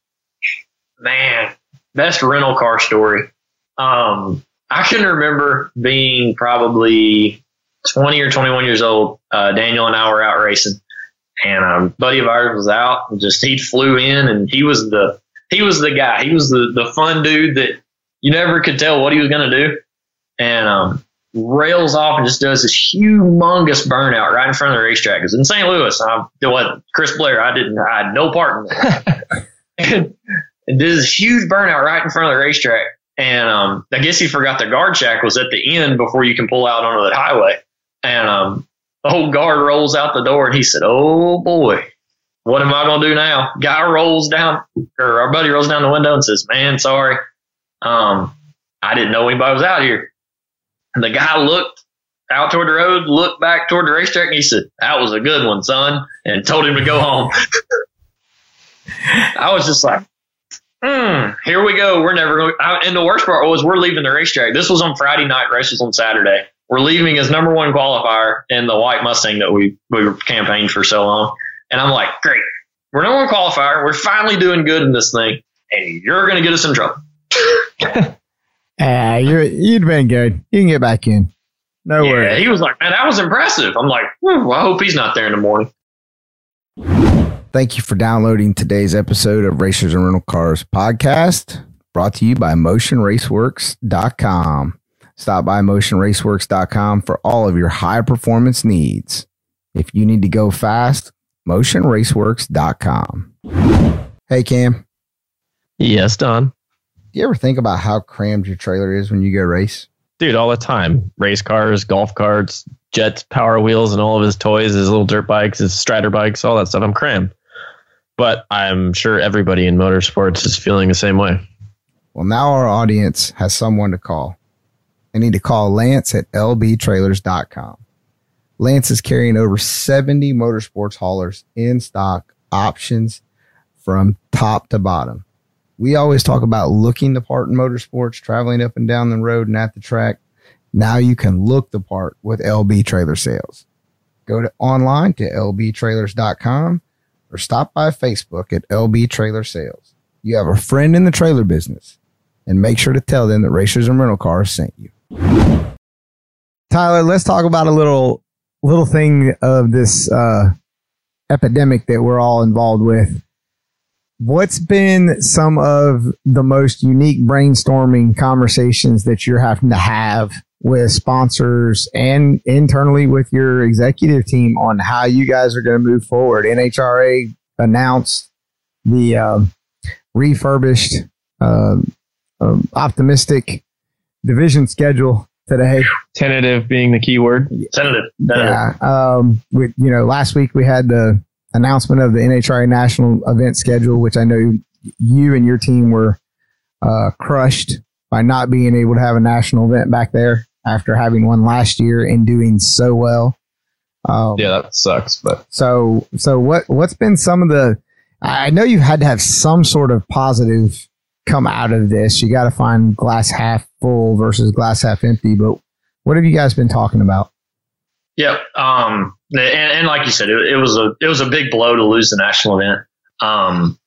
Man, best rental car story. Um, I can remember being probably 20 or 21 years old. Uh, Daniel and I were out racing, and um, buddy of ours was out. And just he flew in, and he was the he was the guy. He was the the fun dude that you never could tell what he was going to do, and um, rails off and just does this humongous burnout right in front of the racetrack. Because in St. Louis, I'm what Chris Blair, I didn't, I had no part in that. and, and did this huge burnout right in front of the racetrack. And um, I guess he forgot the guard shack was at the end before you can pull out onto the highway. And um, the whole guard rolls out the door and he said, "Oh boy, what am I going to do now?" Guy rolls down, or our buddy rolls down the window and says, "Man, sorry, um, I didn't know anybody was out here." And the guy looked out toward the road, looked back toward the racetrack, and he said, "That was a good one, son," and told him to go home. I was just like, hmm, here we go. We're never going. And the worst part was we're leaving the racetrack. This was on Friday night. races on Saturday. We're leaving as number one qualifier in the white Mustang that we we campaigned for so long. And I'm like, great, we're number one qualifier. We're finally doing good in this thing, and you're going to get us in trouble. Ah, you're you'd been good. You can get back in. No yeah, worries. he was like, man, that was impressive. I'm like, whew, I hope he's not there in the morning. Thank you for downloading today's episode of Racers and Rental Cars podcast, brought to you by MotionRaceworks.com. Stop by MotionRaceworks.com for all of your high performance needs. If you need to go fast, MotionRaceworks.com. Hey, Cam, Yes, Don. Do you ever think about how crammed your trailer is when you go race? Dude, all the time. Race cars, golf carts, jets, power wheels, and all of his toys, his little dirt bikes, his strider bikes, all that stuff. I'm crammed. But I'm sure everybody in motorsports is feeling the same way. Well, now our audience has someone to call. They need to call Lance at lbtrailers.com. Lance is carrying over 70 motorsports haulers in stock options from top to bottom. We always talk about looking the part in motorsports, traveling up and down the road and at the track. Now you can look the part with LB Trailer Sales. Go to online to lbtrailers.com or stop by Facebook at LB Trailer Sales. You have a friend in the trailer business and make sure to tell them that Racers and Rental Cars sent you. Tyler, let's talk about a little little thing of this uh, epidemic that we're all involved with. What's been some of the most unique brainstorming conversations that you're having to have with sponsors and internally with your executive team on how you guys are going to move forward? NHRA announced the uh, refurbished, uh, um, optimistic division schedule today. Tentative being the key word. Tentative. tentative. Yeah. Um, with you know, last week we had the announcement of the NHRA national event schedule, which I know you and your team were uh, crushed by not being able to have a national event back there after having one last year and doing so well. Um, Yeah, that sucks. But So, so what what's been some of the? I know you've had to have some sort of positive come out of this. You got to find glass half full versus glass half empty. But what have you guys been talking about? Yep. Um, and, and like you said, it, it was a it was a big blow to lose the national event. Um,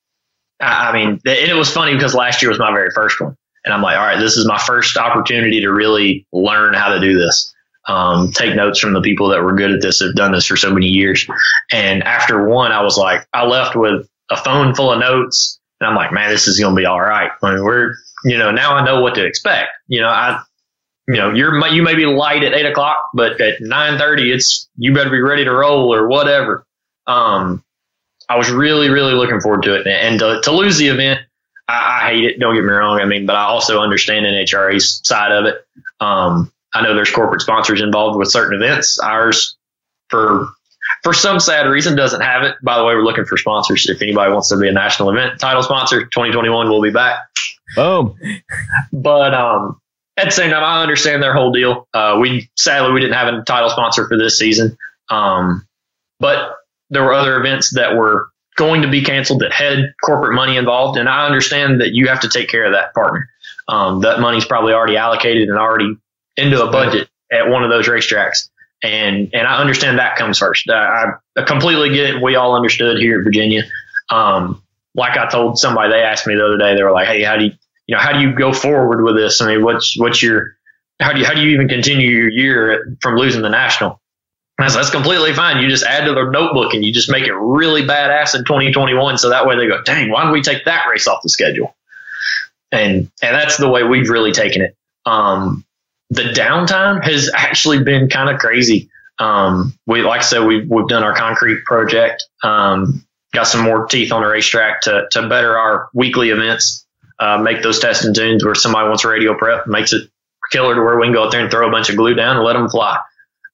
I, I mean, and it was funny because last year was my very first one, and I'm like, all right, this is my first opportunity to really learn how to do this. Um, take notes from the people that were good at this, have done this for so many years. And after one, I was like, I left with a phone full of notes, and I'm like, man, this is going to be all right. I mean, we're, you know, now I know what to expect. You know, I, you know, you're you may be light at eight o'clock, but at nine thirty, it's you better be ready to roll or whatever. Um, I was really, really looking forward to it, and to, to lose the event, I, I hate it. Don't get me wrong. I mean, but I also understand NHRA's side of it. Um, I know there's corporate sponsors involved with certain events. Ours, for for some sad reason, doesn't have it. By the way, we're looking for sponsors. If anybody wants to be a national event title sponsor, 2021 we'll be back. boom. But um, at the same time, I understand their whole deal. Uh, we sadly we didn't have a title sponsor for this season, um, but there were other events that were going to be canceled that had corporate money involved, and I understand that you have to take care of that partner. Um, that money's probably already allocated and already into a budget at one of those racetracks, and and I understand that comes first. I, I completely get it. We all understood here in Virginia. Um, like I told somebody, they asked me the other day, they were like, "Hey, how do you, you know, how do you go forward with this? I mean, what's what's your, how do you how do you even continue your year from losing the national?" I said, "That's completely fine. You just add to the notebook and you just make it really badass in 2021, so that way they go, dang, why did we take that race off the schedule?" And and that's the way we've really taken it. Um, the downtime has actually been kind of crazy. Um, we, like I said, we've, we've done our concrete project, um, got some more teeth on the racetrack to, to better our weekly events, uh, make those test and tunes where somebody wants radial prep, makes it killer to where we can go out there and throw a bunch of glue down and let them fly.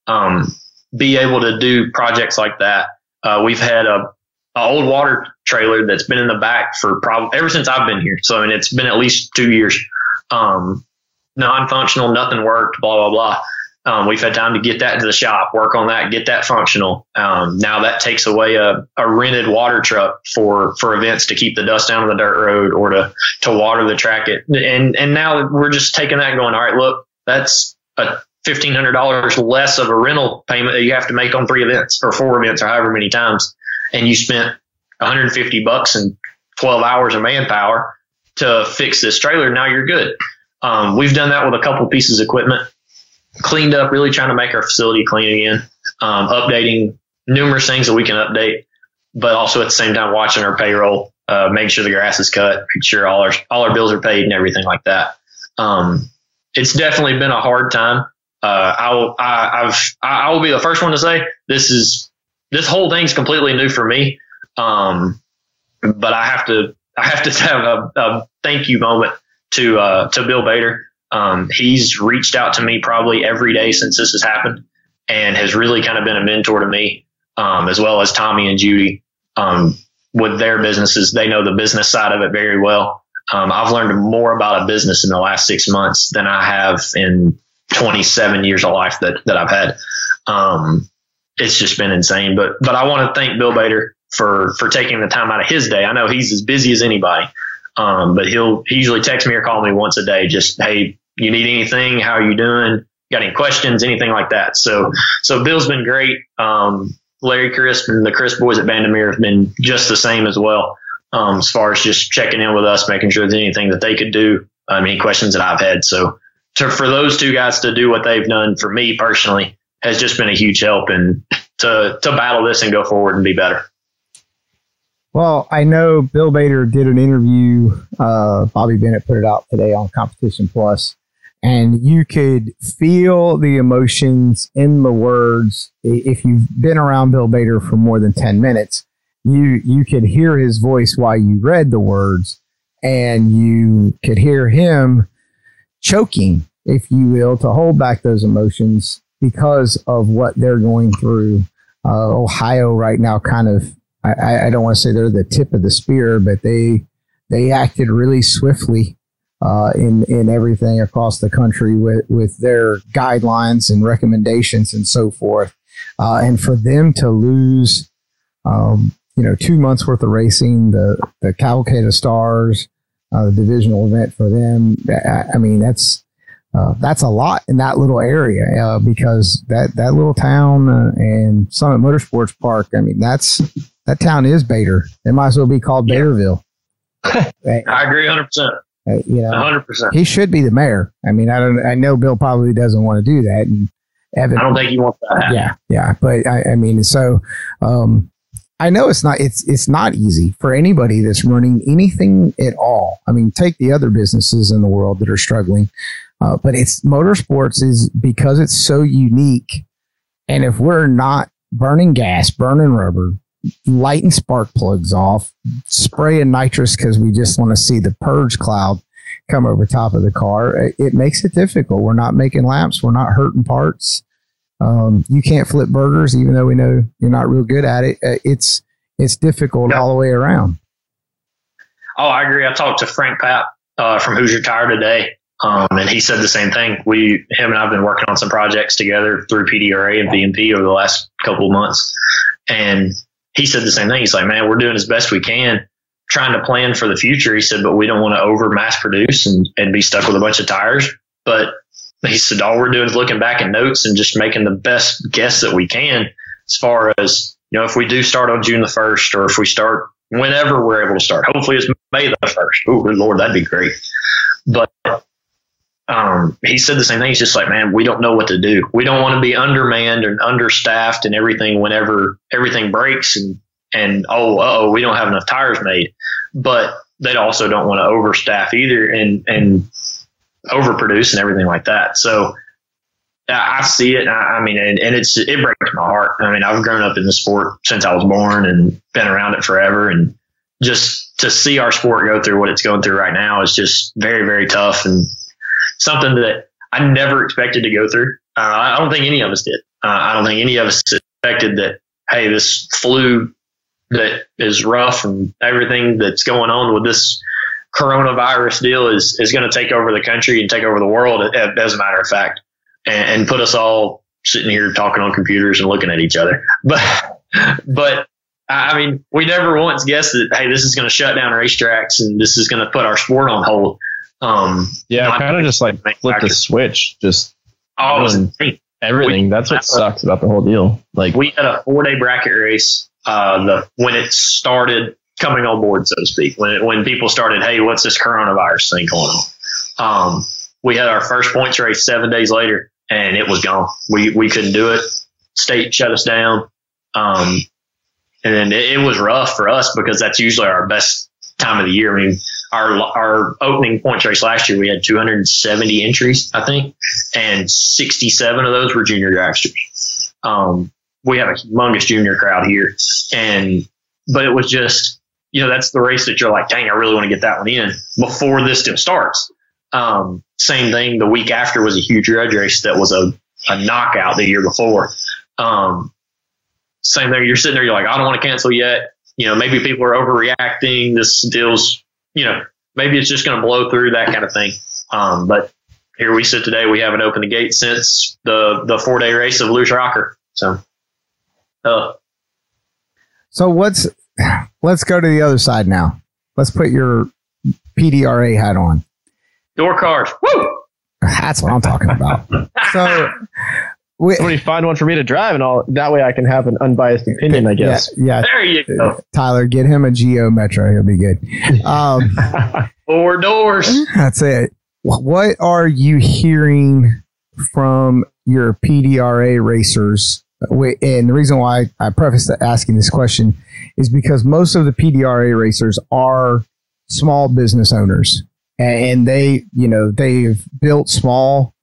Um, be able to do projects like that. Uh, we've had a, a old water trailer that's been in the back for probably ever since I've been here. So, I mean, it's been at least two years. Um, non-functional, nothing worked, blah, blah, blah. Um, we've had time to get that into the shop, work on that, get that functional. Um, now that takes away a, a rented water truck for, for events to keep the dust down on the dirt road or to, to water the track. It, and, and now we're just taking that and going, all right, look, that's a $1,500 less of a rental payment that you have to make on three events or four events or however many times. And you spent 150 bucks and 12 hours of manpower to fix this trailer. Now you're good. Um, we've done that with a couple pieces of equipment, cleaned up, really trying to make our facility clean again, um, updating numerous things that we can update, but also at the same time watching our payroll, uh, making sure the grass is cut, making sure all our all our bills are paid and everything like that. Um, it's definitely been a hard time. Uh, I will I, I've I I will be the first one to say this is this whole thing's completely new for me. Um, but I have to I have to have a, a thank you moment to uh, to Bill Bader. Um, he's reached out to me probably every day since this has happened, and has really kind of been a mentor to me, um, as well as Tommy and Judy um, with their businesses. They know the business side of it very well. Um, I've learned more about a business in the last six months than I have in 27 years of life that that I've had. Um, it's just been insane. But but I want to thank Bill Bader for for taking the time out of his day. I know he's as busy as anybody. Um, but he'll he usually text me or call me once a day. Just hey, you need anything? How are you doing? Got any questions? Anything like that? So so Bill's been great. Um, Larry Crisp and the Crisp boys at Vandermeer have been just the same as well. Um, as far as just checking in with us, making sure there's anything that they could do. Um, any questions that I've had. So to for those two guys to do what they've done for me personally has just been a huge help and to to battle this and go forward and be better. Well, I know Bill Bader did an interview. Uh, Bobby Bennett put it out today on Competition Plus, and you could feel the emotions in the words. If you've been around Bill Bader for more than ten minutes, you you could hear his voice while you read the words, and you could hear him choking, if you will, to hold back those emotions because of what they're going through. Uh, Ohio right now, kind of I- I, don't want to say they're the tip of the spear, but they they acted really swiftly uh, in in everything across the country with with their guidelines and recommendations and so forth. Uh, and for them to lose, um, you know, two months worth of racing, the the Cavalcade of Stars, uh, the divisional event for them. I, I mean, that's uh, that's a lot in that little area uh, because that that little town uh, and Summit Motorsports Park. I mean, that's that town is Bader. It might as well be called Yeah. Baderville. I agree 100. percent you know, 100. percent he should be the mayor. I mean, I don't. I know Bill probably doesn't want to do that, and Evan. I don't think you want that. yeah, yeah, but I, I mean, so um, I know it's not. It's it's not easy for anybody that's running anything at all. I mean, take the other businesses in the world that are struggling, uh, but it's motorsports is because it's so unique, and if we're not burning gas, burning rubber, lighting spark plugs off, spraying nitrous because we just want to see the purge cloud come over top of the car, it, makes it difficult. We're not making laps. We're not hurting parts. Um, you can't flip burgers, even though we know you're not real good at it. Uh, it's it's difficult Yeah. all the way around. Oh, I agree. I talked to Frank Papp uh, from Hoosier Tire today, um, and he said the same thing. We, him and I have been working on some projects together through PDRA and VMP over the last couple of months, and he said the same thing. He's like, "Man, we're doing as best we can, trying to plan for the future." He said, "But we don't want to over mass produce and, and be stuck with a bunch of tires." But he said, "All we're doing is looking back at notes and just making the best guess that we can as far as." You know, if we do start on June the first, or if we start whenever we're able to start. Hopefully it's May the first. Oh, good lord, that'd be great. But um, he said the same thing. He's just like, man, we don't know what to do. We don't want to be undermanned and understaffed and everything whenever everything breaks and and oh, oh, we don't have enough tires made. But they also don't want to overstaff either and and overproduce and everything like that. So I see it. I I mean, and, and it's it breaks my heart. I mean, I've grown up in the sport since I was born and been around it forever, and just to see our sport go through what it's going through right now is just very, very tough and something that I never expected to go through. Uh, I don't think any of us did. Uh, I don't think any of us expected that. Hey, this flu that is rough and everything that's going on with this coronavirus deal is is going to take over the country and take over the world. As a matter of fact and, and put us all sitting here talking on computers and looking at each other. But, but I I mean, we never once guessed that, hey, this is going to shut down racetracks and this is going to put our sport on hold. Um, Yeah, kind of just like flip the switch, just oh, it was Everyone- insane. everything. That's what sucks about the whole deal. Like, we had a four day bracket race uh, the when it started coming on board, so to speak. When it, when people started, hey, what's this coronavirus thing going on? Um, we had our first points race seven days later, and it was gone. We we couldn't do it. State shut us down, um, and then it, it was rough for us because that's usually our best time of the year. I mean, our our opening point race last year, we had 270 entries, I think, and 67 of those were junior dragsters. Um, we have a humongous junior crowd here, and but it was just you know that's the race that you're like, dang, I really want to get that one in before this still starts. Um, same thing. The week after was a huge judge race that was a, a knockout the year before. Um, same thing. You're sitting there, you're like, I don't want to cancel yet. You know, maybe people are overreacting. This deal's, you know, maybe it's just going to blow through that kind of thing. Um, but here we sit today. We haven't opened the gate since the the four day race of Luce Rocker. So, uh, So what's let's go to the other side now. Let's put your PDRA hat on. door cars. Woo! That's what I'm talking about. So we, somebody find one for me to drive, and all that way I can have an unbiased opinion. I guess. Yeah, There you go. Tyler, get him a Geo Metro. He'll be good. Um, Four doors. that's it. what are you hearing from your PDRA racers? And the reason why I preface asking this question is because most of the PDRA racers are small business owners and they, you know, they've built small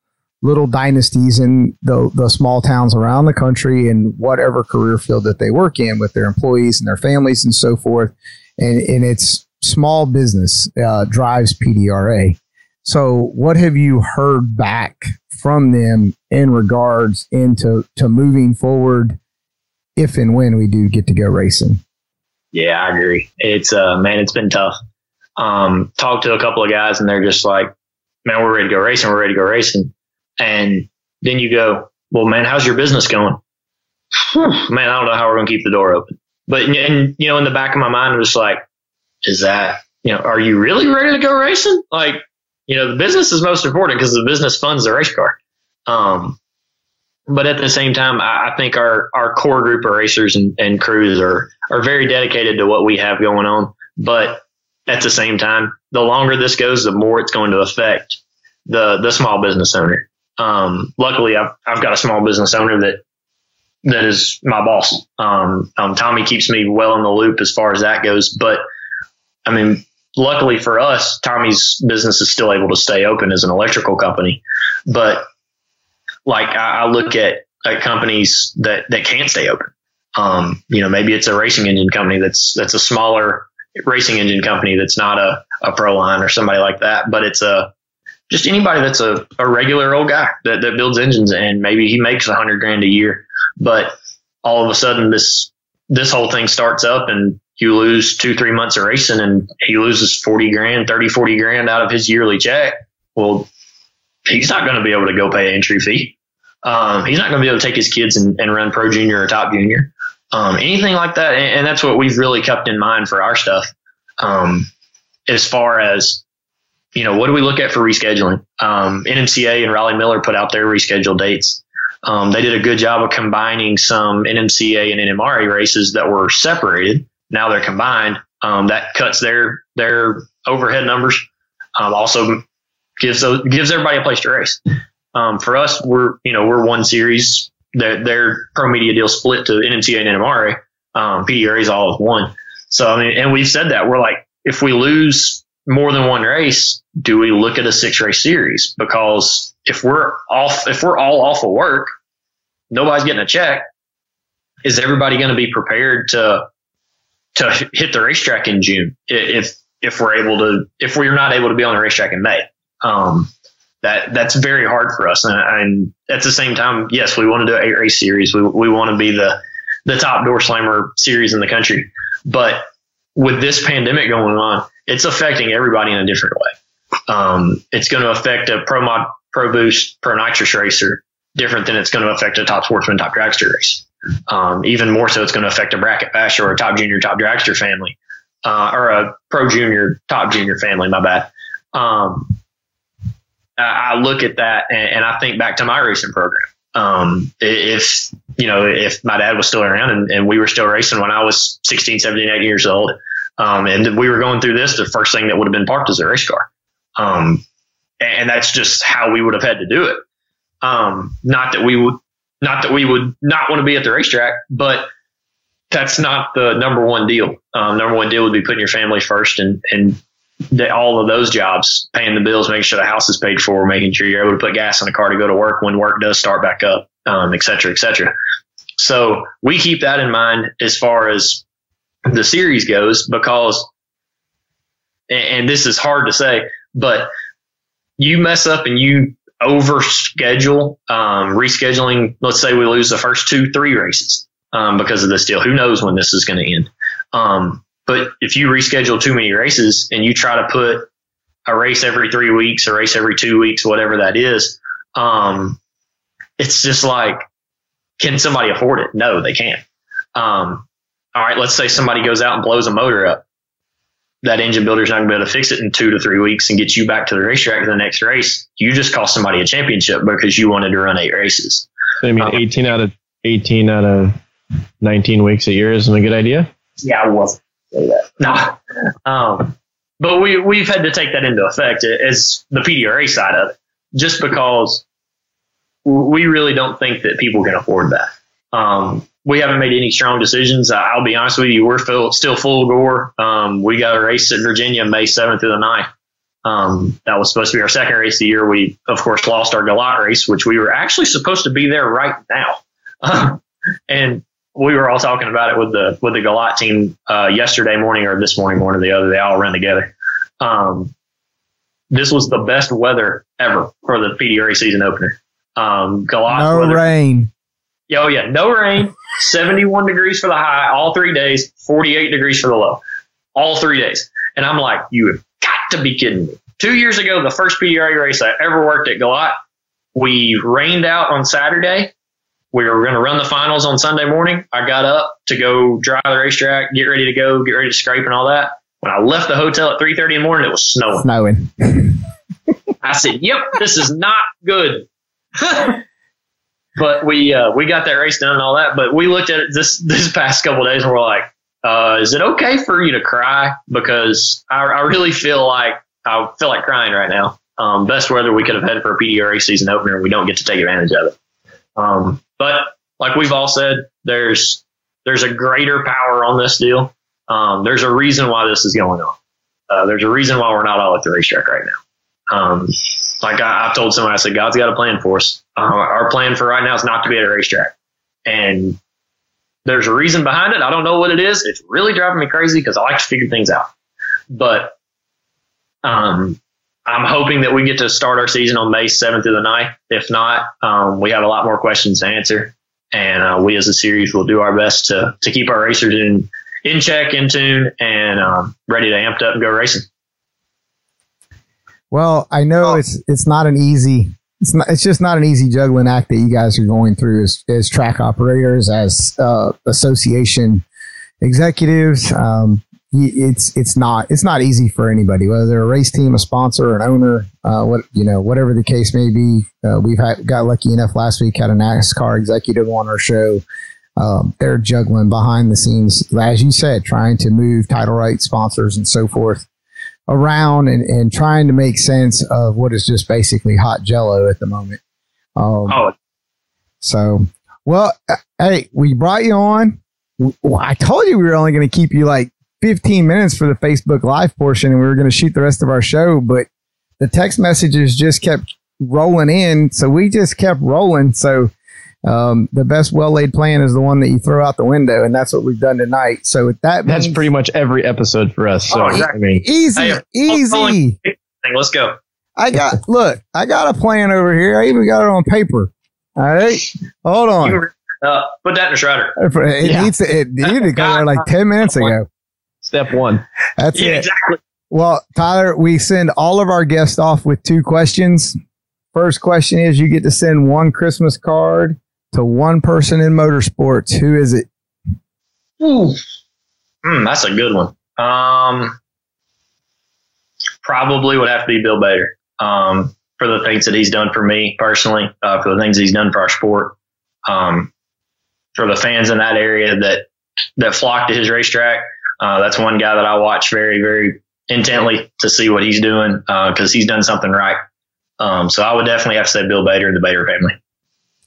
little dynasties in the, the small towns around the country in whatever career field that they work in with their employees and their families and so forth. And, and it's small business uh, drives PDRA. So, what have you heard back from them in regards into to moving forward if and when we do get to go racing? Yeah, I agree. It's uh man, it's been tough. Um, talked to a couple of guys and they're just like, man, we're ready to go racing. We're ready to go racing. And then you go, well, man, how's your business going? man, I don't know how we're going to keep the door open. But, and, you know, in the back of my mind, it was like, is that, you know, are you really ready to go racing? Like, you know, the business is most important because the business funds the race car. Um, but at the same time, I, I think our, our core group of racers and, and crews are, are very dedicated to what we have going on. But at the same time, the longer this goes, the more it's going to affect the, the small business owner. Um, luckily, I've, I've got a small business owner that that is my boss. Um, um, Tommy keeps me well in the loop as far as that goes. But I mean, luckily for us, Tommy's business is still able to stay open as an electrical company. But like I, I look at, at companies that that can't stay open. Um, you know, maybe it's a racing engine company that's that's a smaller racing engine company that's not a, a pro line or somebody like that, but it's a just anybody that's a, a regular old guy that, that builds engines and maybe he makes a hundred grand a year, but all of a sudden this this whole thing starts up and you lose two, three months of racing and he loses 40 grand, 30, 40 grand out of his yearly check. Well, he's not going to be able to go pay an entry fee. Um, he's not going to be able to take his kids and, and run pro junior or top junior, um, anything like that. And, and, that's what we've really kept in mind for our stuff. Um, as far as, you know, what do we look at for rescheduling? Um, NMCA and Raleigh Miller put out their rescheduled dates. Um, they did a good job of combining some NMCA and NMRA races that were separated. Now they're combined. Um, that cuts their their overhead numbers. also gives those, gives everybody a place to race. Um, for us, we're you know we're one series. Their, their pro media deal split to NMCA and NMRA. Um, PDRA is all of one. So I mean, and we've said that we're like, if we lose more than one race, do we look at a six race series? Because if we're off, if we're all off of work, nobody's getting a check. Is everybody going to be prepared to to hit the racetrack in June if if we're able to if we're not able to be on the racetrack in May? Um, that that's very hard for us. And, and, at the same time, yes, we want to do an eight race series. We we want to be the the top door slammer series in the country. But with this pandemic going on, it's affecting everybody in a different way. Um, it's going to affect a pro mod, pro boost, pro nitrous racer different than it's going to affect a top sportsman, top dragster race. Um, even more so, it's going to affect a bracket basher or a top junior, top dragster family, uh, or a pro junior, top junior family. My bad. Um, I look at that and, and, I think back to my racing program. Um, if, you know, if my dad was still around and, and, we were still racing when I was 16, 17, 18 years old, um, and we were going through this, the first thing that would have been parked is a race car. Um, and that's just how we would have had to do it. Um, not that we would, not that we would not want to be at the racetrack, but that's not the number one deal. Um, number one deal would be putting your family first and, and all of those jobs, paying the bills, making sure the house is paid for, making sure you're able to put gas in the car to go to work when work does start back up, um, et cetera, et cetera. So we keep that in mind as far as the series goes, because, and this is hard to say, but you mess up and you over schedule, um, rescheduling, let's say we lose the first two, three races um, because of this deal. Who knows when this is going to end? Um, but if you reschedule too many races and you try to put a race every three weeks, a race every two weeks, whatever that is, um, it's just like, can somebody afford it? No, they can't. Um, all right, let's say somebody goes out and blows a motor up. That engine builder's not going to be able to fix it in two to three weeks and get you back to the racetrack for the next race. You just cost somebody a championship because you wanted to run eight races. So, I mean, um, 18 out of 18 out of 19 weeks a year isn't a good idea? Yeah, I was say that. No. Um, but we we've had to take that into effect as the PDRA side of it, just because we really don't think that people can afford that. Um, we haven't made any strong decisions. I- I'll be honest with you, we're still, still full gore. Um, we got a race at Virginia May 7th through the 9th. Um, that was supposed to be our second race of the year. We, of course, lost our Galot race, which we were actually supposed to be there right now. and we were all talking about it with the with the Galot team uh, yesterday morning or this morning, one or the other. They all ran together. Um, this was the best weather ever for the PDRA season opener. Um, Galot No weather. rain. Yeah, Oh yeah, no rain, 71 degrees for the high, all three days, 48 degrees for the low, all three days. And I'm like, you have got to be kidding me. Two years ago, the first PDRA race I ever worked at Galot, we rained out on Saturday. We were going to run the finals on Sunday morning. I got up to go drive the racetrack, get ready to go, get ready to scrape and all that. When I left the hotel at 3:30 in the morning, it was snowing. Snowing. I said, "Yep, this is not good." but we uh, we got that race done and all that. But we looked at it this this past couple days and we're like, uh, "Is it okay for you to cry?" Because I, I really feel like I feel like crying right now. Um, best weather we could have had for a PDRA season opener, and we don't get to take advantage of it. Um, but like we've all said, there's there's a greater power on this deal. Um, there's a reason why this is going on. Uh, there's a reason why we're not all at the racetrack right now. Um, like I, I've told somebody, I said, God's got a plan for us. Uh, our plan for right now is not to be at a racetrack. And there's a reason behind it. I don't know what it is. It's really driving me crazy because I like to figure things out. But um, I'm hoping that we get to start our season on May 7th through the 9th. If not, um, we have a lot more questions to answer. And uh, we as a series will do our best to, to keep our racers in, in check, in tune, and um, ready to amped up and go racing. Well, I know it's it's not an easy it's not it's just not an easy juggling act that you guys are going through as, as track operators, as uh, association executives. Um, it's it's not it's not easy for anybody, whether they're a race team, a sponsor, an owner, uh, what you know, whatever the case may be. Uh, we've had, got lucky enough last week had a NASCAR executive on our show. Um, they're juggling behind the scenes, as you said, trying to move title rights, sponsors, and so forth around and, and trying to make sense of what is just basically hot jello at the moment. Um, Oh, so, well, uh, hey, we brought you on. I told you we were only going to keep you like 15 minutes for the Facebook Live portion and we were going to shoot the rest of our show, but the text messages just kept rolling in. So we just kept rolling. So, um, the best well laid plan is the one that you throw out the window, and that's what we've done tonight. So, with that, That's means- pretty much every episode for us. So Oh, I mean, easy, Hey, easy. Let's go. I got look, I got a plan over here. I even got it on paper. All right, hold on. Uh, put that in the shredder. It Yeah. needs to. It needed to go there like ten minutes ago. step one. That's Yeah, it. exactly. Well, Tyler, we send all of our guests off with two questions. First question is: You get to send one Christmas card to one person in motorsports. Who is it? Ooh. Hmm, that's a good one. Um, probably would have to be Bill Bader. Um, for the things that he's done for me personally, uh, for the things he's done for our sport, um, for the fans in that area that that flock to his racetrack. Uh, that's one guy that I watch very, very intently to see what he's doing because he's done something right. Um, so I would definitely have to say Bill Bader and the Bader family.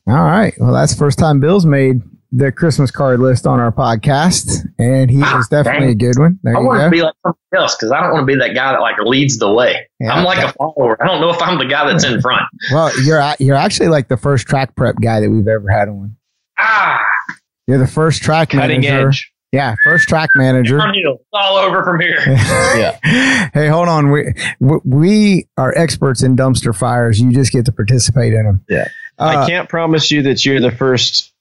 All right. Well, that's the first time Bill's made the Christmas card list on our podcast, and he Ah, is definitely dang. a good one. There I you want go. to be like somebody else because I don't want to be that guy that like leads the way. Yeah. I'm like a follower. I don't know if I'm the guy that's in front. Well, you're you're actually like the first track prep guy that we've ever had on. Ah, You're the first track Cutting manager. edge. Yeah, first track manager. It's all over from here. Yeah. hey, hold on. We we- we are experts in dumpster fires. You just get to participate in them. Yeah. Uh, I can't promise you that you're the first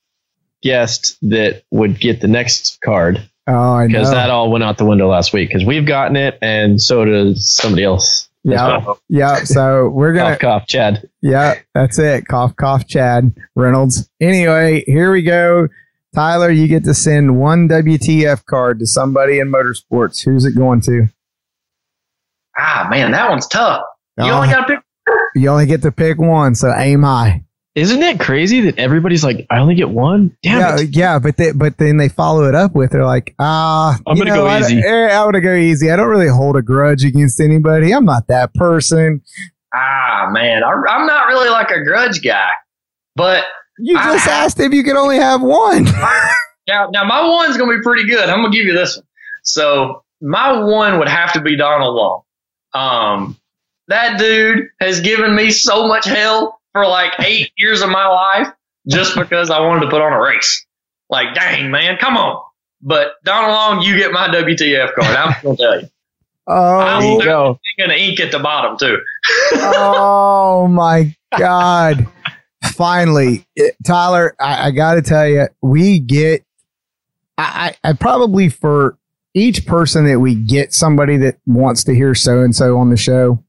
guest that would get the next card oh, I know. because that all went out the window last week because we've gotten it and so does somebody else. yeah, well. yeah. So we're gonna. Cough, cough, Chad. Yeah, that's it. Cough, cough. Chad Reynolds. Anyway, here we go. Tyler, you get to send one WTF card to somebody in motorsports. Who's it going to? Ah, man, that one's tough. You Oh. only got to pick. You only get to pick one, so aim high. Isn't it crazy that everybody's like, I only get one? Damn yeah, it. yeah, but they, but then they follow it up with they're like, ah, I'm gonna know, go I, easy. eh, I'm gonna go easy. I don't really hold a grudge against anybody. I'm not that person. Ah, man, I, I'm not really like a grudge guy, but You I- just asked if you could only have one. now, now my one's gonna be pretty good. I'm gonna give you this one. So my one would have to be Donald Long. Um, that dude has given me so much hell for like eight years of my life just because I wanted to put on a race. Like, dang, man, come on. But Donald Long, you get my WTF card. I'm gonna tell you. Oh, There you go. I'm gonna ink at the bottom too. oh my god! Finally, It- Tyler, I, I got to tell you, we get. I, I, I probably for each person that we get somebody that wants to hear so and so on the show,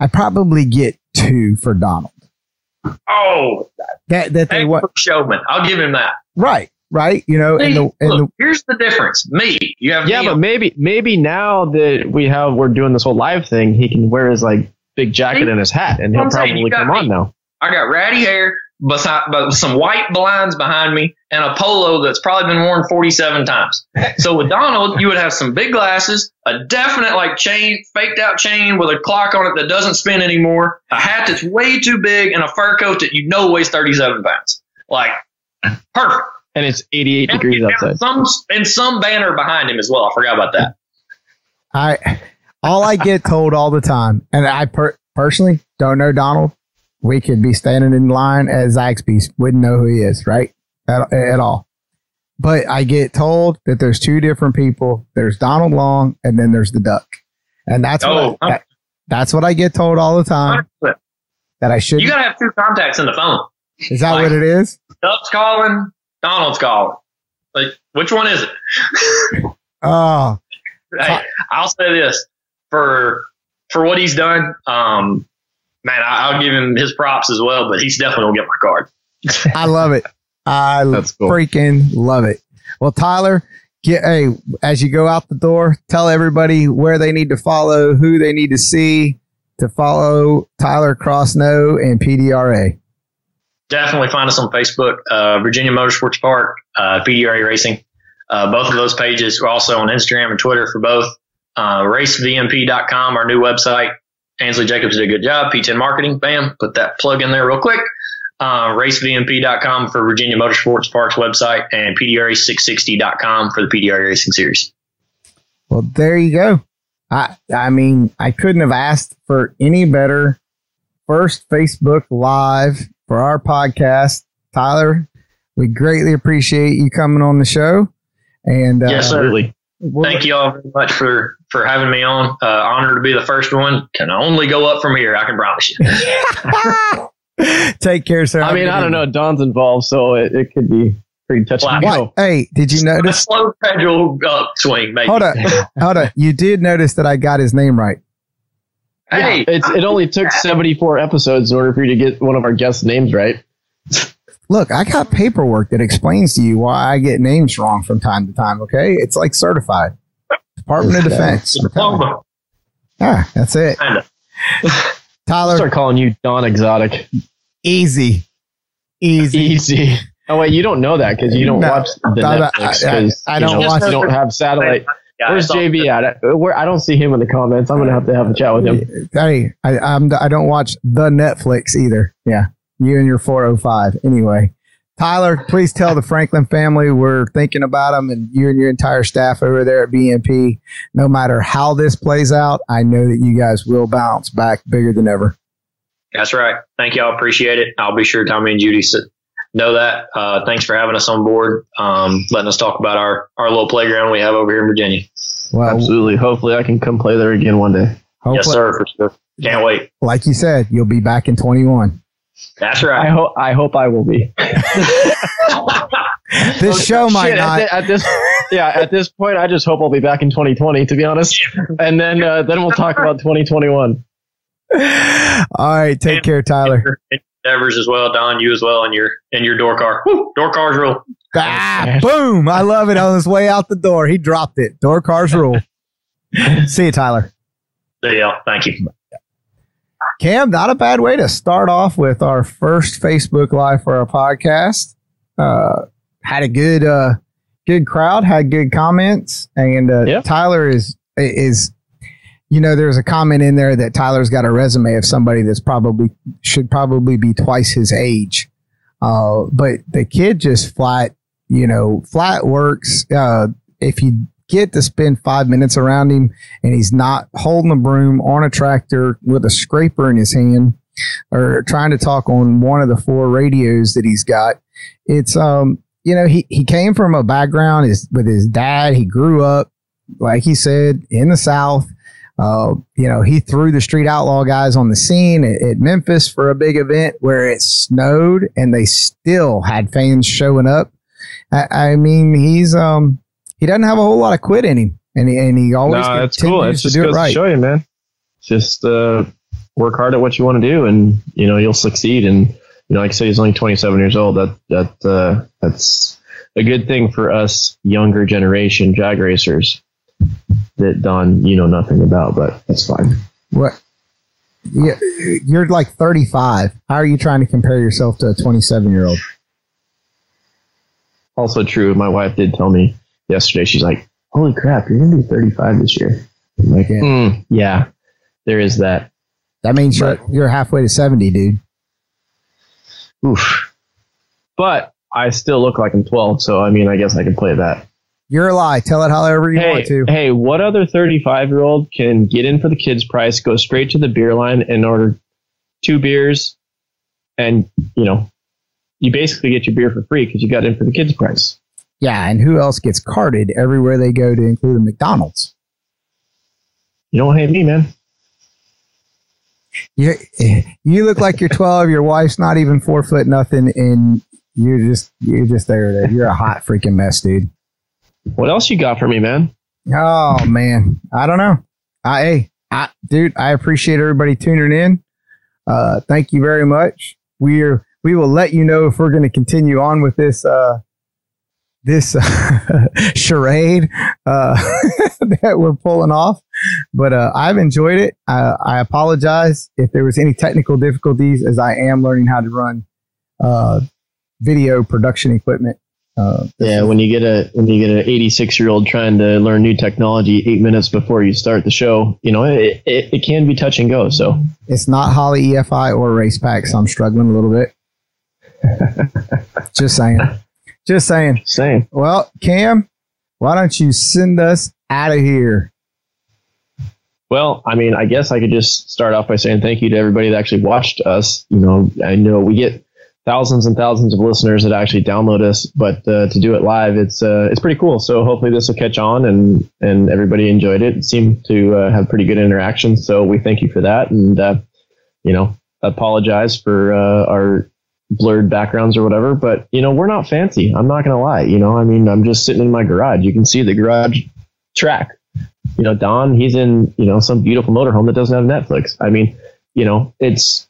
I probably get two for Donald. Oh, That that they want showman. I'll give him that. right, right. You know, and See, the and look, the here's the difference. Me, you have Yeah, me but on- maybe maybe now that we have we're doing this whole live thing, he can wear his like big jacket See? and his hat, and he'll I'm probably you got come on me. now. I got ratty hair, but, but some white blinds behind me, and a polo that's probably been worn 47 times. So with Donald, you would have some big glasses, a definite like chain, faked out chain with a clock on it that doesn't spin anymore, a hat that's way too big, and a fur coat that you know weighs 37 pounds. Like perfect. And it's 88 And- degrees outside. Some and some banner behind him as well. I forgot about that. I all I get told all the time, and I per- personally don't know Donald. We could be standing in line at Zaxby's, wouldn't know who he is, right? At, at all. But I get told that there's two different people. There's Donald Long, and then there's the Duck, and that's Oh, what I, that- that's what I get told all the time 100%. that I should. You gotta have two contacts in the phone. Is that what it is? Duck's calling, Donald's calling. Like, which one is it? Oh, hey, I'll say this for for what he's done. Um, man, I, I'll give him his props as well, but he's definitely gonna get my card. I love it. I That's cool. freaking love it. Well, Tyler, get hey, as you go out the door, tell everybody where they need to follow, who they need to see to follow Tyler Crossnoe and PDRA. Definitely find us on Facebook, uh, Virginia Motorsports Park, uh, PDRA Racing. Uh, both of those pages are also on Instagram and Twitter for both. Uh, racevmp.com, our new website. Ansley Jacobs did a good job. P10 Marketing, bam, put that plug in there real quick. Uh, racevmp.com for Virginia Motorsports Park's website and PDRA660.com for the PDRA Racing Series. Well, there you go. I I mean, I couldn't have asked for any better first Facebook Live for our podcast. Tyler, we greatly appreciate you coming on the show. And uh, Yes, sir. Absolutely. we'll- Thank you all very much for, for having me on. Uh, honored to be the first one. Can only go up from here, I can promise you. Take care, sir. I mean, I don't know. Don's involved, so it, it could be pretty touch Wow. go. Hey, did you notice? A notice? slow gradual upswing, maybe. Hold on, hold on. You did notice that I got his name right. Hey, It's, it only took 74 episodes in order for you to get one of our guests' names right. Look, I got paperwork that explains to you why I get names wrong from time to time. Okay, it's like certified. Department of Defense. diploma, Ah, that's it. kind of. I'll Tyler, start calling you Don Exotic. easy, easy. Easy. Oh wait, you don't know that because you don't No. watch the I- I- Netflix. I- 'cause, I you don't know, watch You don't have satellite. Yeah, Where's JB at? Where I don't see him in the comments. I'm gonna have to have a chat with him. Hey, I, I'm, I don't watch the Netflix either. Yeah, you and your 405. Anyway, Tyler, please tell the Franklin family we're thinking about them and you and your entire staff over there at VMP. No matter how this plays out, I know that you guys will bounce back bigger than ever. That's right. Thank you. all Appreciate it. I'll be sure Tommy and Judy know that. Uh, thanks for having us on board, um, letting us talk about our, our little playground we have over here in Virginia. Well, Absolutely. Hopefully, I can come play there again one day. hopefully, Yes, sir. For sure. Can't wait. like you said, you'll be back in 21. That's right. I right. hope. I hope I will be. This show might Shit, not. At, at this, yeah. At this point, I just hope I'll be back in 2020. To be honest, and then uh, then we'll talk about 2021. All right, take care, Tyler. Endeavors as well, Don. You as well, and your and your door car. Woo, door cars rule. Ah, boom! I love it. On his way out the door, he dropped it. Door cars rule. See you, Tyler. Yeah. Thank you. Cam, not a bad way to start off with our first Facebook Live for our podcast. Uh, had a good, uh, good crowd, had good comments, and uh, Yeah. Tyler is is, you know, there's a comment in there that Tyler's got a resume of somebody that's probably should probably be twice his age. Uh, but the kid just flat, you know, flat works. Uh, if you get to spend five minutes around him and he's not holding a broom on a tractor with a scraper in his hand or trying to talk on one of the four radios that he's got, it's, um, you know, he, he came from a background is with his dad. He grew up, like he said, in the South. Uh, you know, he threw the street outlaw guys on the scene at, at Memphis for a big event where it snowed and they still had fans showing up. I, I mean, he's um he doesn't have a whole lot of quit in him, and he, and he always No, that's cool. It's just do goes it right. to show you, man. Just uh, work hard at what you want to do, and you know you'll succeed. And you know, like I say, he's only 27 years old. That that uh, that's a good thing for us younger generation drag racers that Don you know nothing about, but that's fine. What? Yeah, you're like 35. How are you trying to compare yourself to a 27 year old? Also true. My wife did tell me yesterday. She's like, "Holy crap, you're gonna be 35 this year." I'm like, Yeah. "Hmm, yeah, there is that. That means you're, you're halfway to 70, dude. Oof. But I still look like I'm 12, so I mean, I guess I can play that. You're a lie. Tell it however you hey, want to. hey, what other 35 year old can get in for the kids' price, go straight to the beer line and order two beers, and you know, you basically get your beer for free because you got in for the kids' price. Yeah, and who else gets carded everywhere they go to include a McDonald's? You don't hate me, man. You you look like you're 12. Your wife's not even four foot nothing, and you're just you're just there. there. You're a hot freaking mess, dude. What else you got for me, man? Oh man, I don't know. I, hey, I, dude, I appreciate everybody tuning in. Uh, thank you very much. We're we will let you know if we're going to continue on with this uh, this charade uh, that we're pulling off. But uh, I've enjoyed it. I, I apologize if there was any technical difficulties, as I am learning how to run uh, video production equipment. Uh, Yeah, when you get a when you get an 86 year old trying to learn new technology eight minutes before you start the show, you know it, it, it can be touch and go. So It's not Holley EFI or Racepak, so I'm struggling a little bit. Just saying. Just saying. same. Well, Cam, why don't you send us out of here? Well, I mean, I guess I could just start off by saying thank you to everybody that actually watched us. You know, I know we get thousands and thousands of listeners that actually download us, but uh, to do it live, it's uh, it's pretty cool. So hopefully this will catch on and and everybody enjoyed it. It seemed to uh, have pretty good interaction. So we thank you for that, and uh, you know, apologize for uh, our blurred backgrounds or whatever. But you know, we're not fancy. I'm not gonna lie. You know, I mean, I'm just sitting in my garage. You can see the garage track you know, Don, he's in, you know, some beautiful motorhome that doesn't have Netflix. I mean, you know, it's,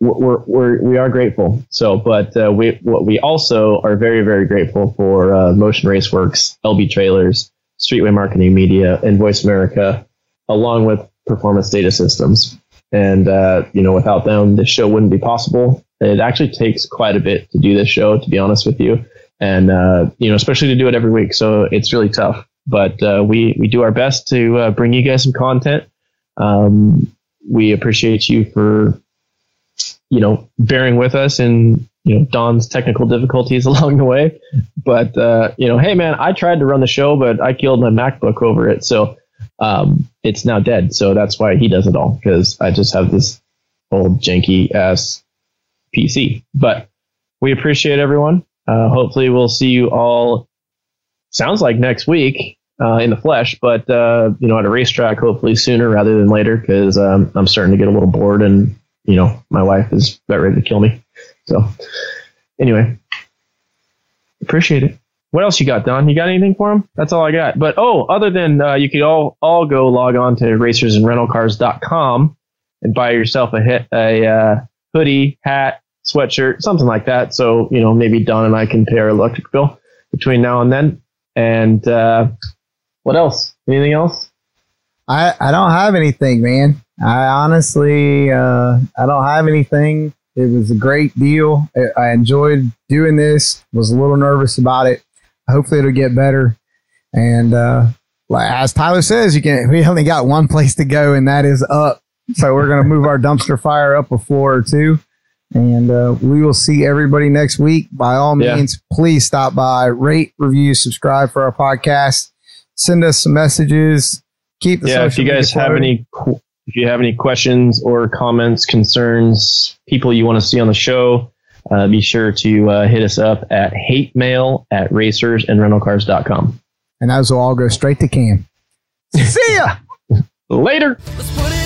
we're, we're, we are grateful. So, but uh, we, what we also are very, very grateful for uh, Motion Raceworks, LB Trailers, Streetway Marketing Media, and Voice America, along with Performance Data Systems. And, uh, you know, without them, this show wouldn't be possible. It actually takes quite a bit to do this show, to be honest with you. And, uh, you know, especially to do it every week. So it's really tough but uh, we we do our best to uh, bring you guys some content. Um, we appreciate you for you know bearing with us and you know Don's technical difficulties along the way. But uh, you know, hey man, I tried to run the show, but I killed my MacBook over it, so um, it's now dead. So that's why he does it all because I just have this old janky ass PC. But we appreciate everyone. Uh, hopefully, we'll see you all sounds like next week uh, in the flesh, but uh, you know, at a racetrack, hopefully sooner rather than later, because um, I'm starting to get a little bored, and you know, my wife is about ready to kill me. So, anyway, appreciate it. What else you got, Don? You got anything for him? That's all I got. But oh, other than uh, you could all all go log on to racersandrentalcars.com and buy yourself a hit a uh, hoodie, hat, sweatshirt, something like that. So you know, maybe Don and I can pay our electric bill between now and then. And uh, what else? Anything else? I, I don't have anything, man. I honestly, uh, I don't have anything. It was a great deal. I, I enjoyed doing this. Was a little nervous about it. Hopefully, it'll get better. And uh, as Tyler says, you can. We only got one place to go, and that is up. So we're gonna move our dumpster fire up a floor or two, and uh, we will see everybody next week. By all Yeah. means, please stop by, rate, review, subscribe for our podcast. Send us some messages. Keep the yeah, if you guys have any if you have any questions or comments, concerns, people you want to see on the show, uh, be sure to uh, hit us up at hate mail at racersandrentalcars.com. and those will all go straight to Cam. See ya. Later. Let's put it